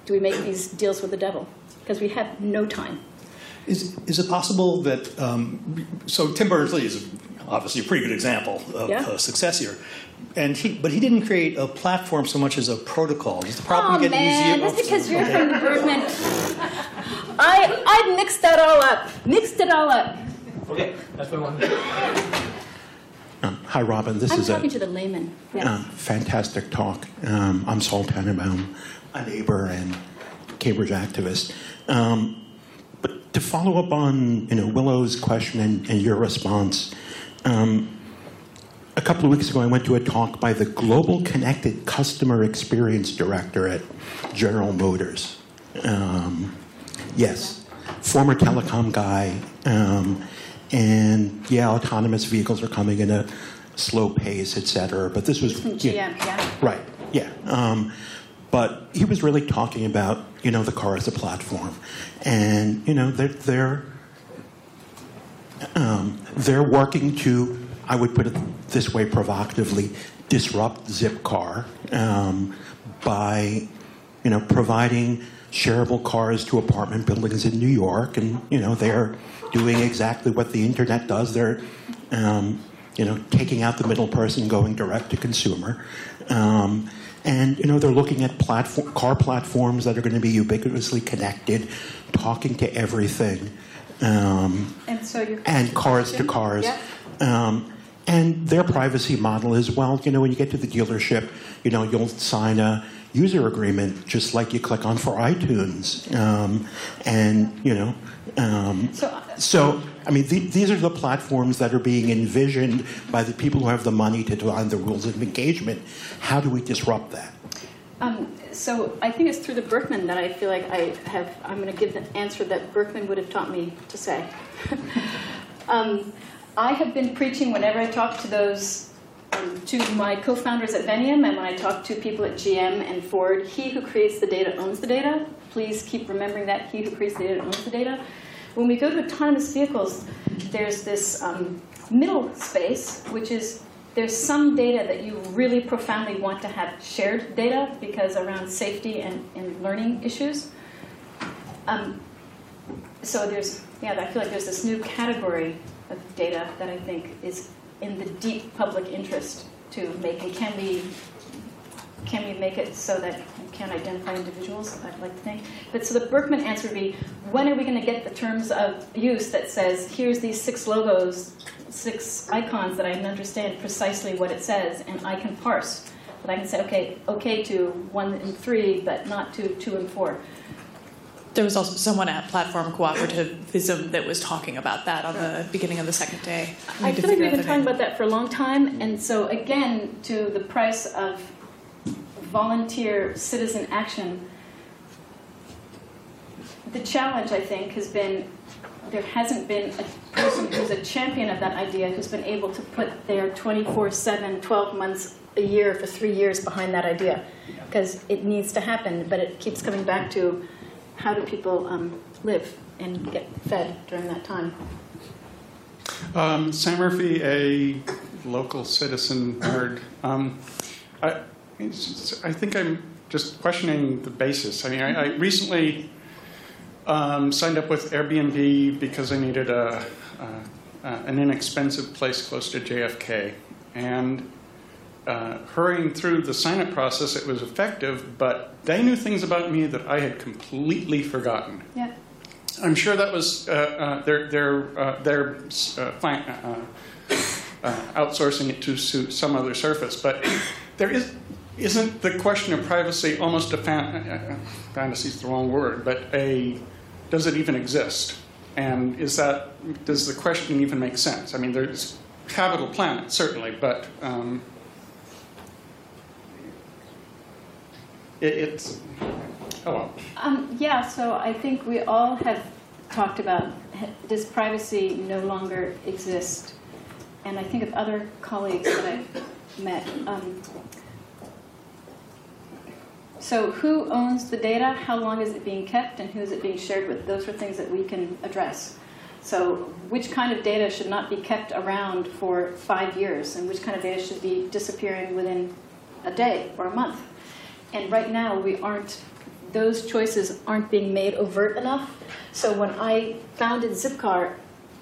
do we make these deals with the devil? Because we have no time. Is, is it possible that, um, so Tim Berners-Lee is obviously a pretty good example of Yeah. uh, success here. And he, but he didn't create a platform so much as a protocol. Does the problem oh get man, easier? that's because you're from the Berkman. I I mixed that all up. Mixed it all up. Okay, that's what I wanted. Um, Hi, Robin. This I'm is a talking to the layman. Yes. um, fantastic talk. Um, I'm Saul Tannenbaum, a neighbor and Cambridge activist. Um, but to follow up on you know Willow's question and, and your response, um, a couple of weeks ago I went to a talk by the Global Connected Customer Experience Director at General Motors. Um, yes, former telecom guy. Um, and yeah, autonomous vehicles are coming in a slow pace, et cetera. But this was GM, yeah. Right. Yeah. Um, but he was really talking about you know the car as a platform, and you know they're they're um, they're working to I would put it this way provocatively disrupt Zipcar um, by you know providing shareable cars to apartment buildings in New York, and you know they're doing exactly what the internet does. They're um, you know taking out the middle person, going direct to consumer. Um, and you know they're looking at platform, car platforms that are going to be ubiquitously connected, talking to everything, um, And so and cars to cars. Yeah. Um, and their privacy model is well, you know, when you get to the dealership, you know, you'll sign a user agreement just like you click on for iTunes, um, and you know, um, So- so I mean, the, these are the platforms that are being envisioned by the people who have the money to define the rules of engagement. How do we disrupt that? Um, so I think it's through the Berkman that I feel like I have. I'm going to give the answer that Berkman would have taught me to say. um, I have been preaching whenever I talk to those um, to my co-founders at Veniam and when I talk to people at GM and Ford. He who creates the data owns the data. Please keep remembering that he who creates the data owns the data. When we go to autonomous vehicles, there's this um, middle space, which is there's some data that you really profoundly want to have shared data because around safety and, and learning issues. Um, so there's, yeah, I feel like there's this new category of data that I think is in the deep public interest to make. And can we, can we make it so that we can identify individuals? I'd like to think. But so the Berkman answer would be, when are we going to get the terms of use that says, here's these six logos, six icons that I can understand precisely what it says, and I can parse. That I can say, okay, okay to one and three, but not to two and four. There was also someone at Platform Cooperativism that was talking about that on the beginning of the second day. I to feel like we've been talking about that for a long time, and so again, to the price of volunteer citizen action, the challenge, I think, has been there hasn't been a person who's a champion of that idea who's been able to put their 24 7, 12 months a year, for three years behind that idea because it needs to happen, but it keeps coming back to how do people um, live and get fed during that time. Um, Sam Murphy, a local citizen nerd. Um, I, I think I'm just questioning the basis. I mean, I, I recently um, signed up with Airbnb because I needed a, a, an inexpensive place close to JFK. And uh, hurrying through the sign up process, it was effective, but they knew things about me that I had completely forgotten. Yeah. I'm sure that was uh, uh, they're they're uh, they're uh, fine, uh, uh, outsourcing it to suit some other surface, but there is isn't the question of privacy almost a fan, fantasy is the wrong word, but a does it even exist? And is that does the question even make sense? I mean, there's habitable planet certainly, but um, it, it's oh well. Um, yeah, so I think we all have talked about does privacy no longer exist? And I think of other colleagues that I've met. Um, so, who owns the data? How long is it being kept? And who is it being shared with? Those are things that we can address. So, which kind of data should not be kept around for five years? And which kind of data should be disappearing within a day or a month? And right now, we aren't those choices aren't being made overt enough. So when I founded Zipcar,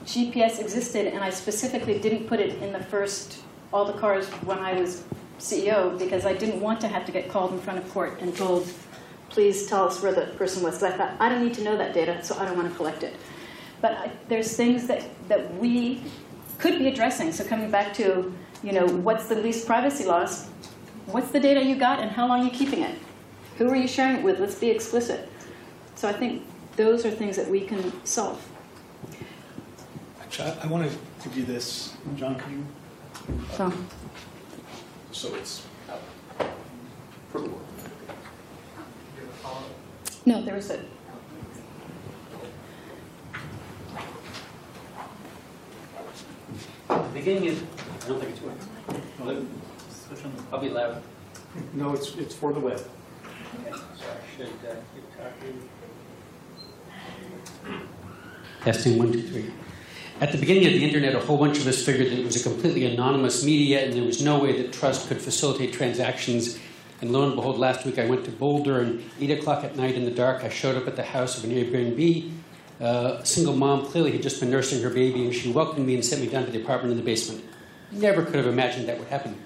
GPS existed, and I specifically didn't put it in the first all the cars when I was CEO because I didn't want to have to get called in front of court and told, please tell us where the person was. Because I thought, I don't need to know that data, so I don't want to collect it. But I, there's things that, that we could be addressing. So coming back to, you know, what's the least privacy loss? What's the data you got and how long are you keeping it? Who are you sharing it with? Let's be explicit. So I think those are things that we can solve. Actually, I, I want to give you this. John, can you? So, So it's out. no, there was a. The beginning is, I don't think it's working. Well, Switch on. I'll be loud. No, it's, it's for the web. Okay, so I should uh, keep talking. Testing one, two, three. At the beginning of the internet, a whole bunch of us figured that it was a completely anonymous media and there was no way that trust could facilitate transactions. And lo and behold, last week I went to Boulder and 8 o'clock at night in the dark, I showed up at the house of an Airbnb. Uh, a single mom clearly had just been nursing her baby and she welcomed me and sent me down to the apartment in the basement. Never could have imagined that would happen.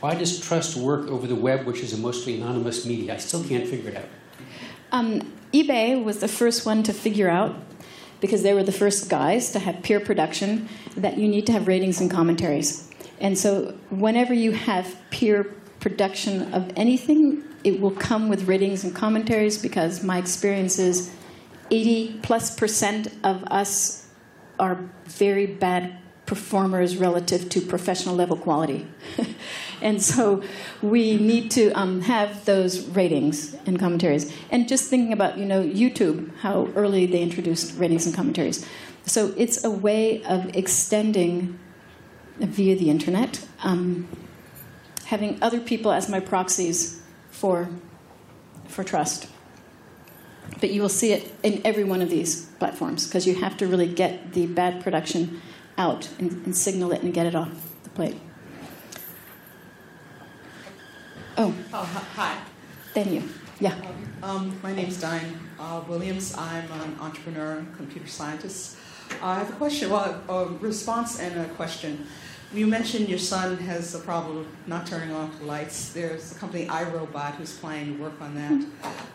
Why does trust work over the web, which is a mostly anonymous media? I still can't figure it out. Um, eBay was the first one to figure out, because they were the first guys to have peer production, that you need to have ratings and commentaries. And so, whenever you have peer production of anything, it will come with ratings and commentaries because my experience is 80 plus percent of us are very bad performers relative to professional level quality. and so we need to um, have those ratings and commentaries. And just thinking about, you know, YouTube, how early they introduced ratings and commentaries. So it's a way of extending via the internet, um, having other people as my proxies for, for trust. But you will see it in every one of these platforms because you have to really get the bad production out and, and signal it and get it off the plate. Oh, Oh, hi. then you. Yeah. Um, my name's Diane uh, Williams. I'm an entrepreneur, computer scientist. I have a question, well, a response and a question. You mentioned your son has a problem with not turning off the lights. There's a company iRobot who's planning to work on that.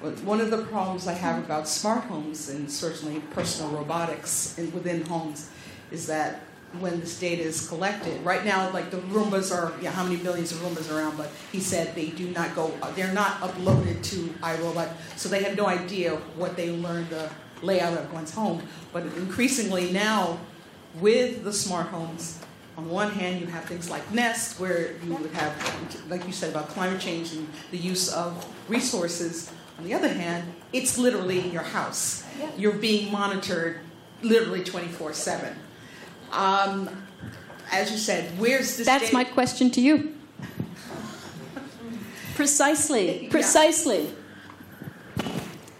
But one of the problems I have about smart homes and certainly personal robotics within homes is that when this data is collected. Right now, like the Roombas are, yeah, how many billions of Roombas are around, but he said they do not go, they're not uploaded to iRobot, so they have no idea what they learned the layout of one's home. But increasingly now, with the smart homes, on one hand, you have things like Nest, where you would have, like you said about climate change and the use of resources. On the other hand, it's literally in your house. You're being monitored literally 24 7. Um, as you said, where's this? That's data? my question to you. Precisely, precisely.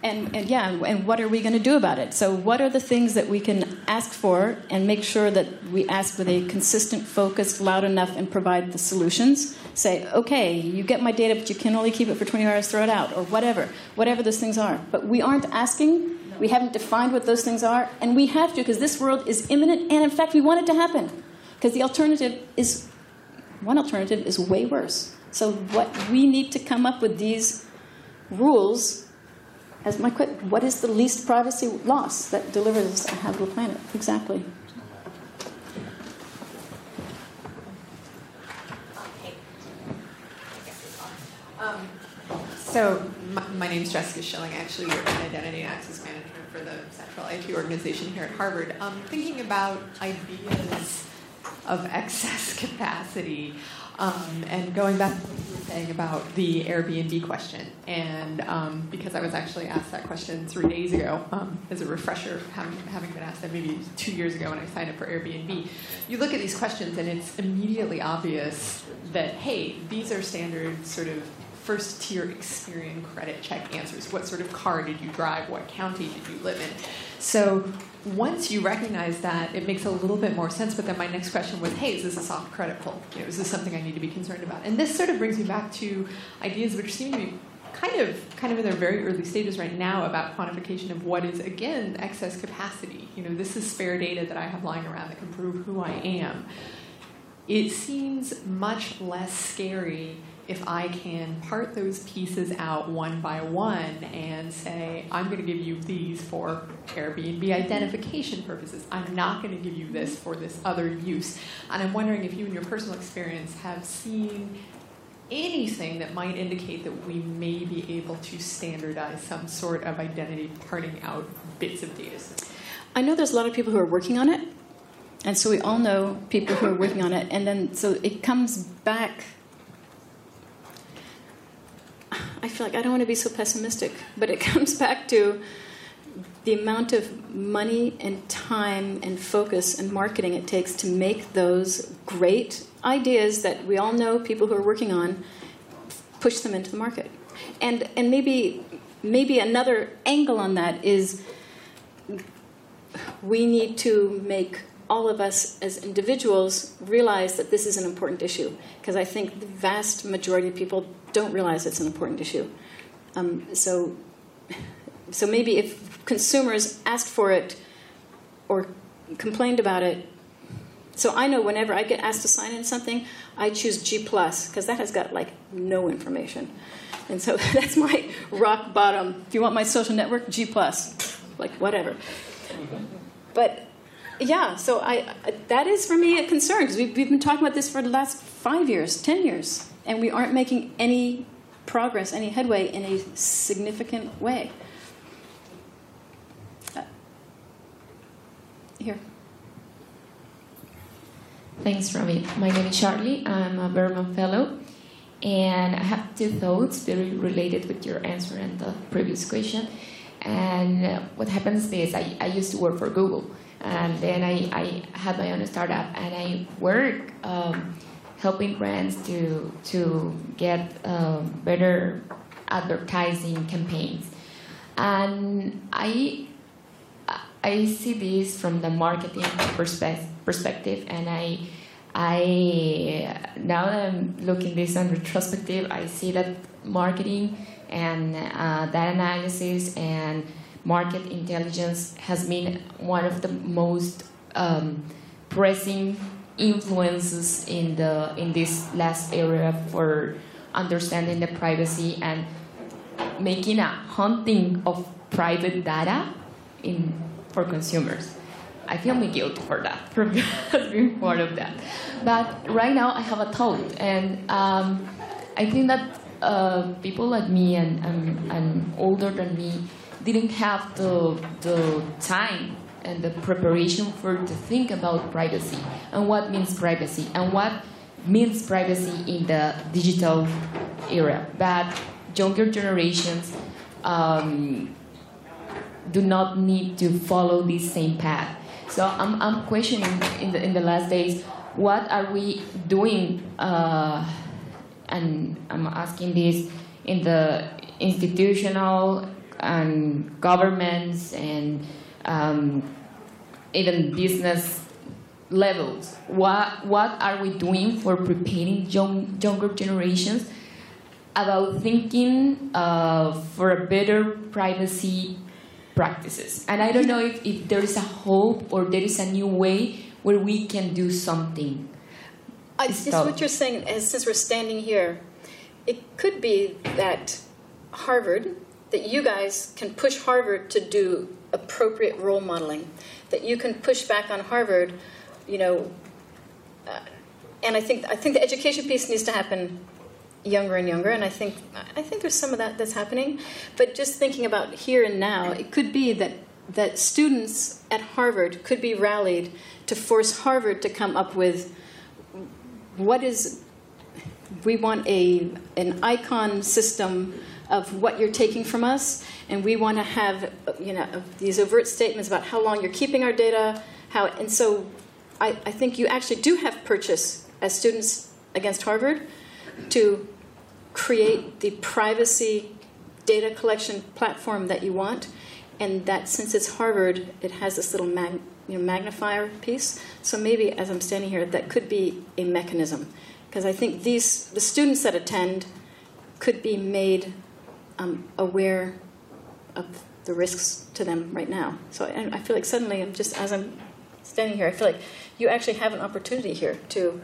And, and yeah, and what are we going to do about it? So, what are the things that we can ask for and make sure that we ask with a consistent focus, loud enough, and provide the solutions? Say, okay, you get my data, but you can only keep it for 20 hours, throw it out, or whatever, whatever those things are. But we aren't asking, we haven't defined what those things are, and we have to because this world is imminent, and in fact, we want it to happen. Because the alternative is, one alternative is way worse. So, what we need to come up with these rules as my question, what is the least privacy loss that delivers us a habitable planet? Exactly. Um, so my, name is Jessica Schilling. I actually work in identity and access management for the central IT organization here at Harvard. Um, thinking about ideas of excess capacity. Um, and going back to what you were saying about the Airbnb question, and um, because I was actually asked that question three days ago um, as a refresher, having, having been asked that maybe two years ago when I signed up for Airbnb, you look at these questions and it's immediately obvious that, hey, these are standard sort of first tier Experian credit check answers. What sort of car did you drive? What county did you live in? So once you recognize that, it makes a little bit more sense. But then my next question was, hey, is this a soft credit pull? You know, is this something I need to be concerned about? And this sort of brings me back to ideas which seem to be kind of kind of in their very early stages right now about quantification of what is again excess capacity. You know, this is spare data that I have lying around that can prove who I am. It seems much less scary if I can part those pieces out one by one and say, I'm going to give you these for Airbnb identification purposes. I'm not going to give you this for this other use. And I'm wondering if you, in your personal experience, have seen anything that might indicate that we may be able to standardize some sort of identity parting out bits of data. I know there's a lot of people who are working on it. And so we all know people who are working on it. And then so it comes back I feel like I don't want to be so pessimistic, but it comes back to the amount of money and time and focus and marketing it takes to make those great ideas that we all know people who are working on push them into the market. And and maybe maybe another angle on that is we need to make all of us as individuals realize that this is an important issue because I think the vast majority of people don't realize it's an important issue. Um, so, so maybe if consumers asked for it or complained about it, so I know whenever I get asked to sign in something, I choose G plus because that has got like no information, and so that's my rock bottom. If you want my social network, G plus, like whatever. But yeah, so I that is for me a concern because we've, we've been talking about this for the last five years, ten years, and we aren't making any progress, any headway in a significant way. Uh, here. Thanks, Rami. My name is Charlie. I'm a Berkman Fellow. And I have two thoughts very related with your answer and the previous question. And what happens is I, I used to work for Google. And then I, I had my own startup and I work um, helping brands to, to get um, better advertising campaigns. And I, I see this from the marketing perspe- perspective and I, I now that I'm looking this on retrospective, I see that marketing and uh, data analysis and market intelligence has been one of the most um, pressing influences in the in this last area for understanding the privacy and making a hunting of private data in for consumers. I feel me guilty for that, for being part of that. But right now I have a thought, and um, I think that uh, people like me and, and, and older than me didn't have the, the time and the preparation for to think about privacy and what means privacy and what means privacy in the digital era. But younger generations um, do not need to follow this same path. So I'm, I'm questioning in the, in the last days, what are we doing uh, and I'm asking this in the institutional and governments and um, even business levels. What what are we doing for preparing young, younger generations about thinking uh, for a better privacy practices? And I don't know if, if there is a hope or there is a new way where we can do something. I Stop. what you're saying is since we're standing here, it could be that Harvard, that you guys can push Harvard to do appropriate role modeling, that you can push back on Harvard, you know. Uh, and I think I think the education piece needs to happen younger and younger, and I think I think there's some of that that's happening. But just thinking about here and now, it could be that that students at Harvard could be rallied to force Harvard to come up with what is we want a an icon system of what you're taking from us and we want to have you know these overt statements about how long you're keeping our data how and so I, I think you actually do have purchase as students against harvard to create the privacy data collection platform that you want and that since it's harvard it has this little mag, you know, magnifier piece. So maybe as i'm standing here that could be a mechanism because i think these the students that attend could be made um, aware of the risks to them right now so I, I feel like suddenly i'm just as i'm standing here i feel like you actually have an opportunity here to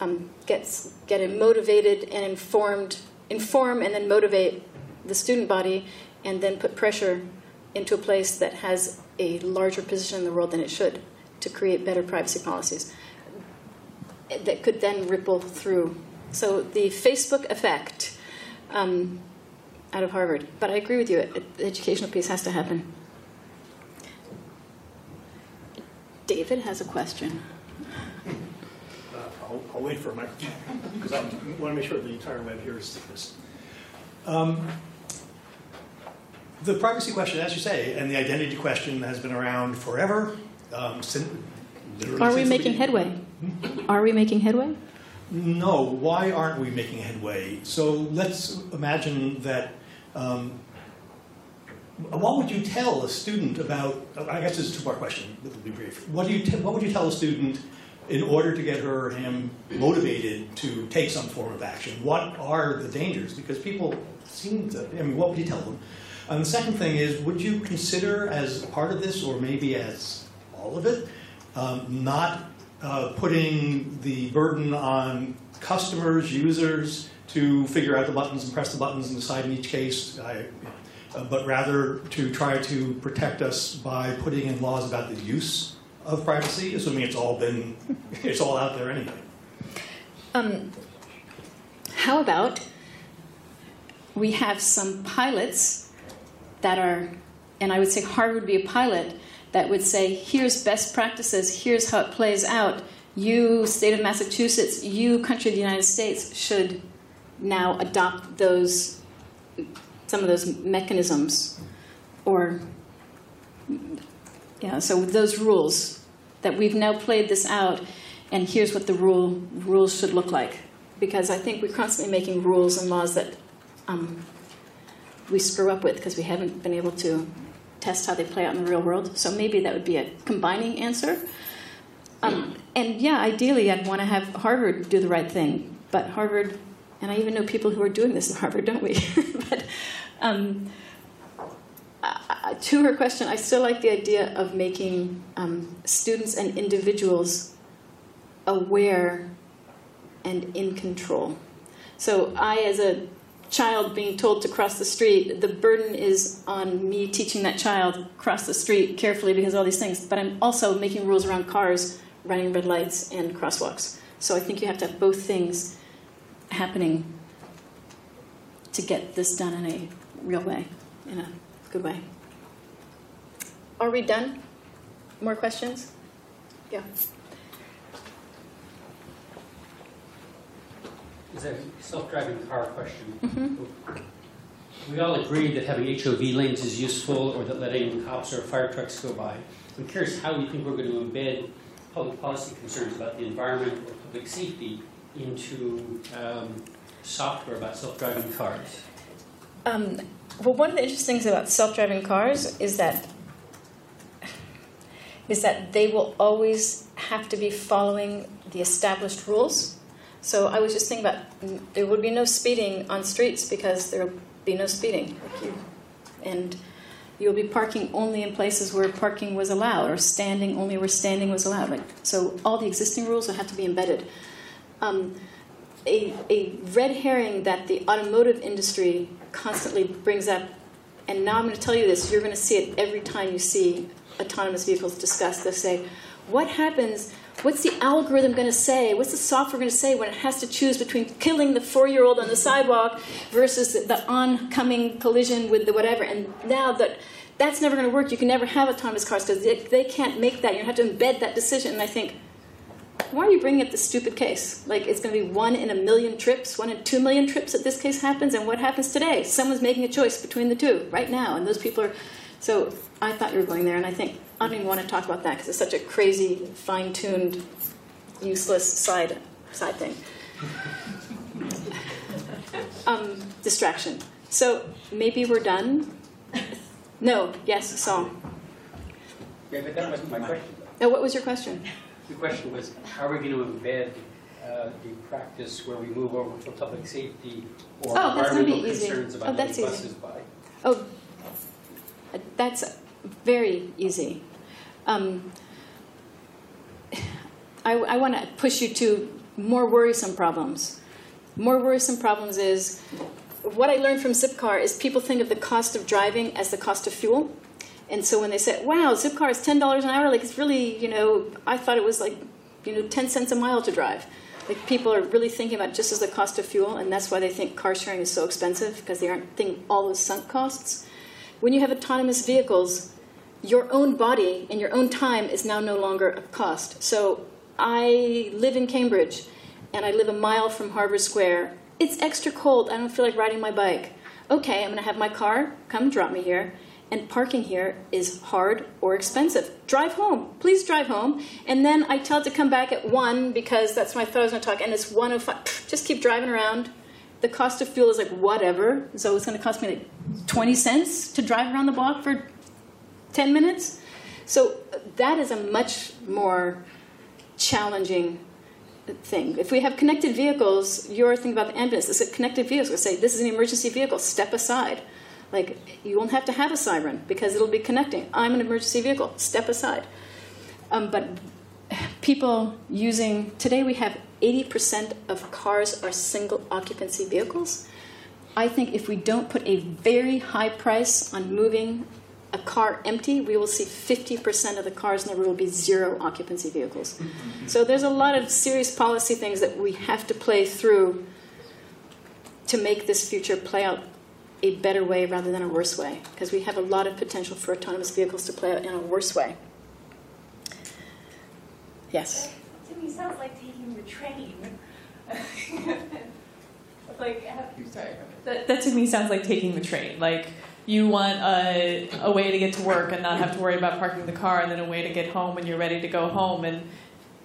um, get get motivated and informed, inform and then motivate the student body, and then put pressure into a place that has a larger position in the world than it should to create better privacy policies that could then ripple through. So the Facebook effect um, out of Harvard. But I agree with you. The educational piece has to happen. David has a question. Uh, I'll, I'll wait for a microphone because I want to make sure the entire web hears this. Um, the privacy question, as you say, and the identity question has been around forever. Um, since, literally Are we making headway? Are we making headway? No, why aren't we making headway? So let's imagine that. Um, what would you tell a student about? I guess it's a two-part question. It'll be brief. What do you? What would you tell a student in order to get her or him motivated to take some form of action? What are the dangers? Because people seem to. I mean, what would you tell them? And the second thing is, would you consider as part of this, or maybe as all of it, um, not uh, putting the burden on customers, users, to figure out the buttons and press the buttons and decide in each case, I, uh, but rather to try to protect us by putting in laws about the use of privacy, assuming it's all been, it's all out there anyway. Um, how about we have some pilots that are, and I would say Harvard would be a pilot that would say, here's best practices, here's how it plays out. You, state of Massachusetts, you, country of the United States, should now adopt those, some of those mechanisms, or, yeah, so those rules that we've now played this out, and here's what the rule rules should look like. Because I think we're constantly making rules and laws that um, we screw up with because we haven't been able to test how they play out in the real world. So maybe that would be a combining answer. Um, and yeah, ideally, I'd want to have Harvard do the right thing. But Harvard, and I even know people who are doing this in Harvard, don't we? but um, uh, to her question, I still like the idea of making um, students and individuals aware and in control. So I, as a child being told to cross the street, the burden is on me teaching that child cross the street carefully because of all these things. But I'm also making rules around cars, running red lights, and crosswalks. So I think you have to have both things happening to get this done in a real way, in a good way. Are we done? More questions? Yeah. Is a self-driving car question. Mm-hmm. We all agree that having HOV lanes is useful, or that letting cops or fire trucks go by. I'm curious how you think we're going to embed public policy concerns about the environment or public safety into um, software about self-driving cars? Um, well, one of the interesting things about self-driving cars is that is that they will always have to be following the established rules. So I was just thinking about there would be no speeding on streets because there would be no speeding, and you'll be parking only in places where parking was allowed, or standing only where standing was allowed. So, all the existing rules will have to be embedded. Um, a, a red herring that the automotive industry constantly brings up, and now I'm going to tell you this, you're going to see it every time you see autonomous vehicles discussed. They'll say, What happens? What's the algorithm going to say? What's the software going to say when it has to choose between killing the four year old on the sidewalk versus the, oncoming collision with the whatever? And now that that's never going to work, you can never have autonomous cars because they, they can't make that. You have to embed that decision. And I think, why are you bringing up this stupid case? Like it's going to be one in a million trips, one in two million trips that this case happens, and what happens today? Someone's making a choice between the two right now, and those people are. So I thought you were going there, and I think I don't even want to talk about that because it's such a crazy, fine-tuned, useless side side thing. Um, distraction. So maybe we're done. No. Yes, Saul. Yeah, but that wasn't my question. No, what was your question? The question was, how are we going to embed uh, the practice where we move over from public safety or Oh, that's gonna be environmental easy. concerns Oh, about that's letting easy. buses by? Oh, that's very easy. Um, I, I want to push you to more worrisome problems. More worrisome problems is what I learned from Zipcar is people think of the cost of driving as the cost of fuel. And so when they say, wow, Zipcar is $10 an hour, like it's really, you know, I thought it was like, you know, 10 cents a mile to drive. Like people are really thinking about just as the cost of fuel, and that's why they think car sharing is so expensive because they aren't thinking all those sunk costs. When you have autonomous vehicles, your own body and your own time is now no longer a cost. So I live in Cambridge and I live a mile from Harvard Square. It's extra cold. I don't feel like riding my bike. Okay, I'm going to have my car come drop me here. And parking here is hard or expensive. Drive home. Please drive home. And then I tell it to come back at 1 because that's when I thought I was going to talk. And it's 105. Just keep driving around. The cost of fuel is like whatever. So it's going to cost me like 20 cents to drive around the block for 10 minutes. So that is a much more challenging thing. If we have connected vehicles, your thing about the ambulance is a connected vehicles will say, this is an emergency vehicle, step aside. Like, you won't have to have a siren because it'll be connecting. I'm an emergency vehicle, step aside. Um, but people using, today we have 80% of cars are single occupancy vehicles. I think if we don't put a very high price on moving a car empty, we will see 50% of the cars in the road will be zero occupancy vehicles. So there's a lot of serious policy things that we have to play through to make this future play out a better way rather than a worse way, because we have a lot of potential for autonomous vehicles to play out in a worse way. Yes. To me, sounds like taking the train. like, uh, sorry. That, that to me sounds like taking the train. Like you want a, a way to get to work and not have to worry about parking the car, and then a way to get home when you're ready to go home. And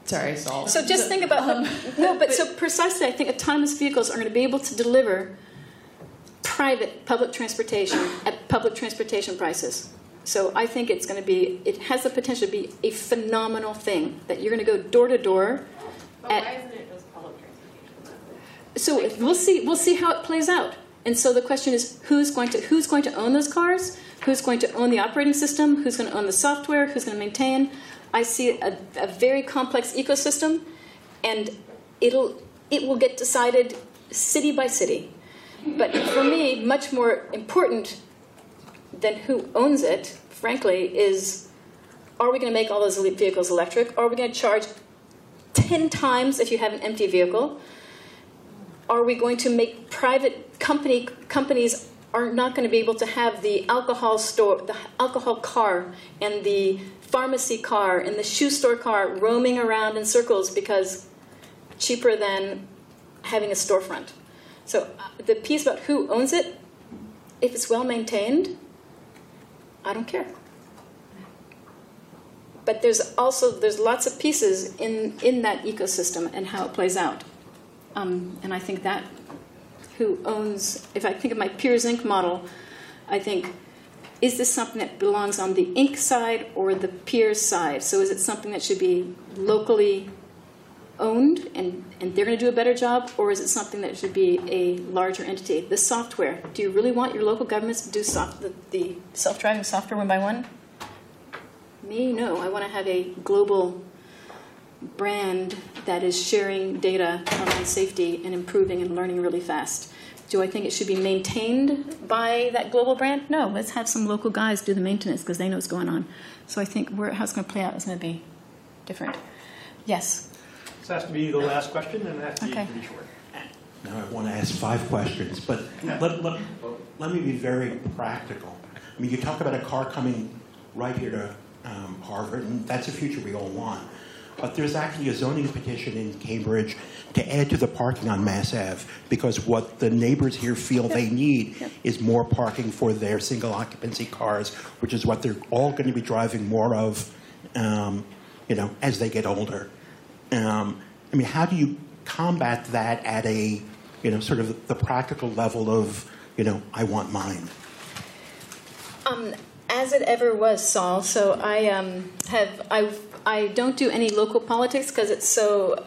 sorry, Saul. So just think about Um, no, but so precisely, I think autonomous vehicles are going to be able to deliver private public transportation at public transportation prices. So I think it's going to be, it has the potential to be a phenomenal thing that you're going to go door to door. But at- why isn't it just public transportation? So we'll see. We'll see how it plays out. And so the question is, who's going to who's going to own those cars? Who's going to own the operating system? Who's going to own the software? Who's going to maintain? I see a, a very complex ecosystem, and it'll it will get decided city by city. But for me, much more important than who owns it, frankly, is are we going to make all those vehicles electric? Are we going to charge 10 times if you have an empty vehicle? Are we going to make private company companies are not going to be able to have the alcohol store, the alcohol car, and the pharmacy car, and the shoe store car roaming around in circles because cheaper than having a storefront. So uh, the piece about who owns it, if it's well maintained, I don't care. But there's also there's lots of pieces in in that ecosystem and how it plays out, um, and I think that who owns, if I think of my Peers Inc. model, I think, is this something that belongs on the Inc. side or the Peers side? So is it something that should be locally owned and, and they're going to do a better job, or is it something that should be a larger entity? The software, do you really want your local governments to do soft, the, the self driving software one by one? Me, no. I want to have a global brand that is sharing data on safety and improving and learning really fast. Do I think it should be maintained by that global brand? No. Let's have some local guys do the maintenance because they know what's going on. So I think where, how it's going to play out is going to be different. Yes. This has to be the last question, and it has to be pretty short. Now I want to ask five questions, but let, let, let me be very practical. I mean, you talk about a car coming right here to um, Harvard, and that's a future we all want. But there's actually a zoning petition in Cambridge to add to the parking on Mass Ave because what the neighbors here feel they need is more parking for their single occupancy cars, which is what they're all going to be driving more of, um, you know, as they get older. Um, I mean, how do you combat that at a, you know, sort of the practical level of, you know, I want mine? Um, as it ever was, Saul. So I um, have I I don't do any local politics because it's so.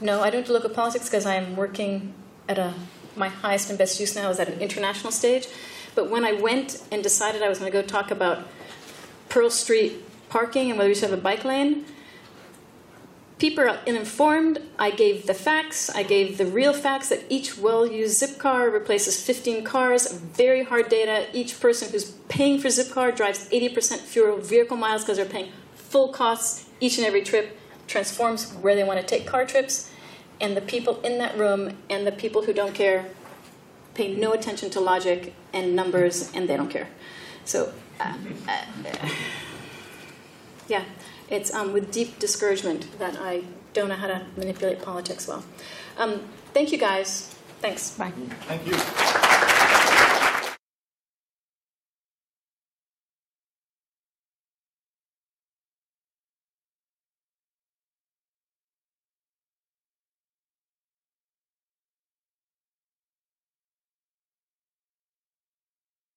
No, I don't do local politics because I'm working at a my highest and best use now is at an international stage. But when I went and decided I was going to go talk about Pearl Street parking and whether we should have a bike lane, people are uninformed. I gave the facts. I gave the real facts that each well-used Zipcar replaces 15 cars. Very hard data. Each person who's paying for Zipcar drives 80% fewer vehicle miles because they're paying full costs each and every trip. Transforms where they want to take car trips, and the people in that room and the people who don't care pay no attention to logic and numbers, and they don't care. So. Uh, uh, yeah, it's um, with deep discouragement that I don't know how to manipulate politics well. Um, thank you guys. Thanks. Bye. Thank you.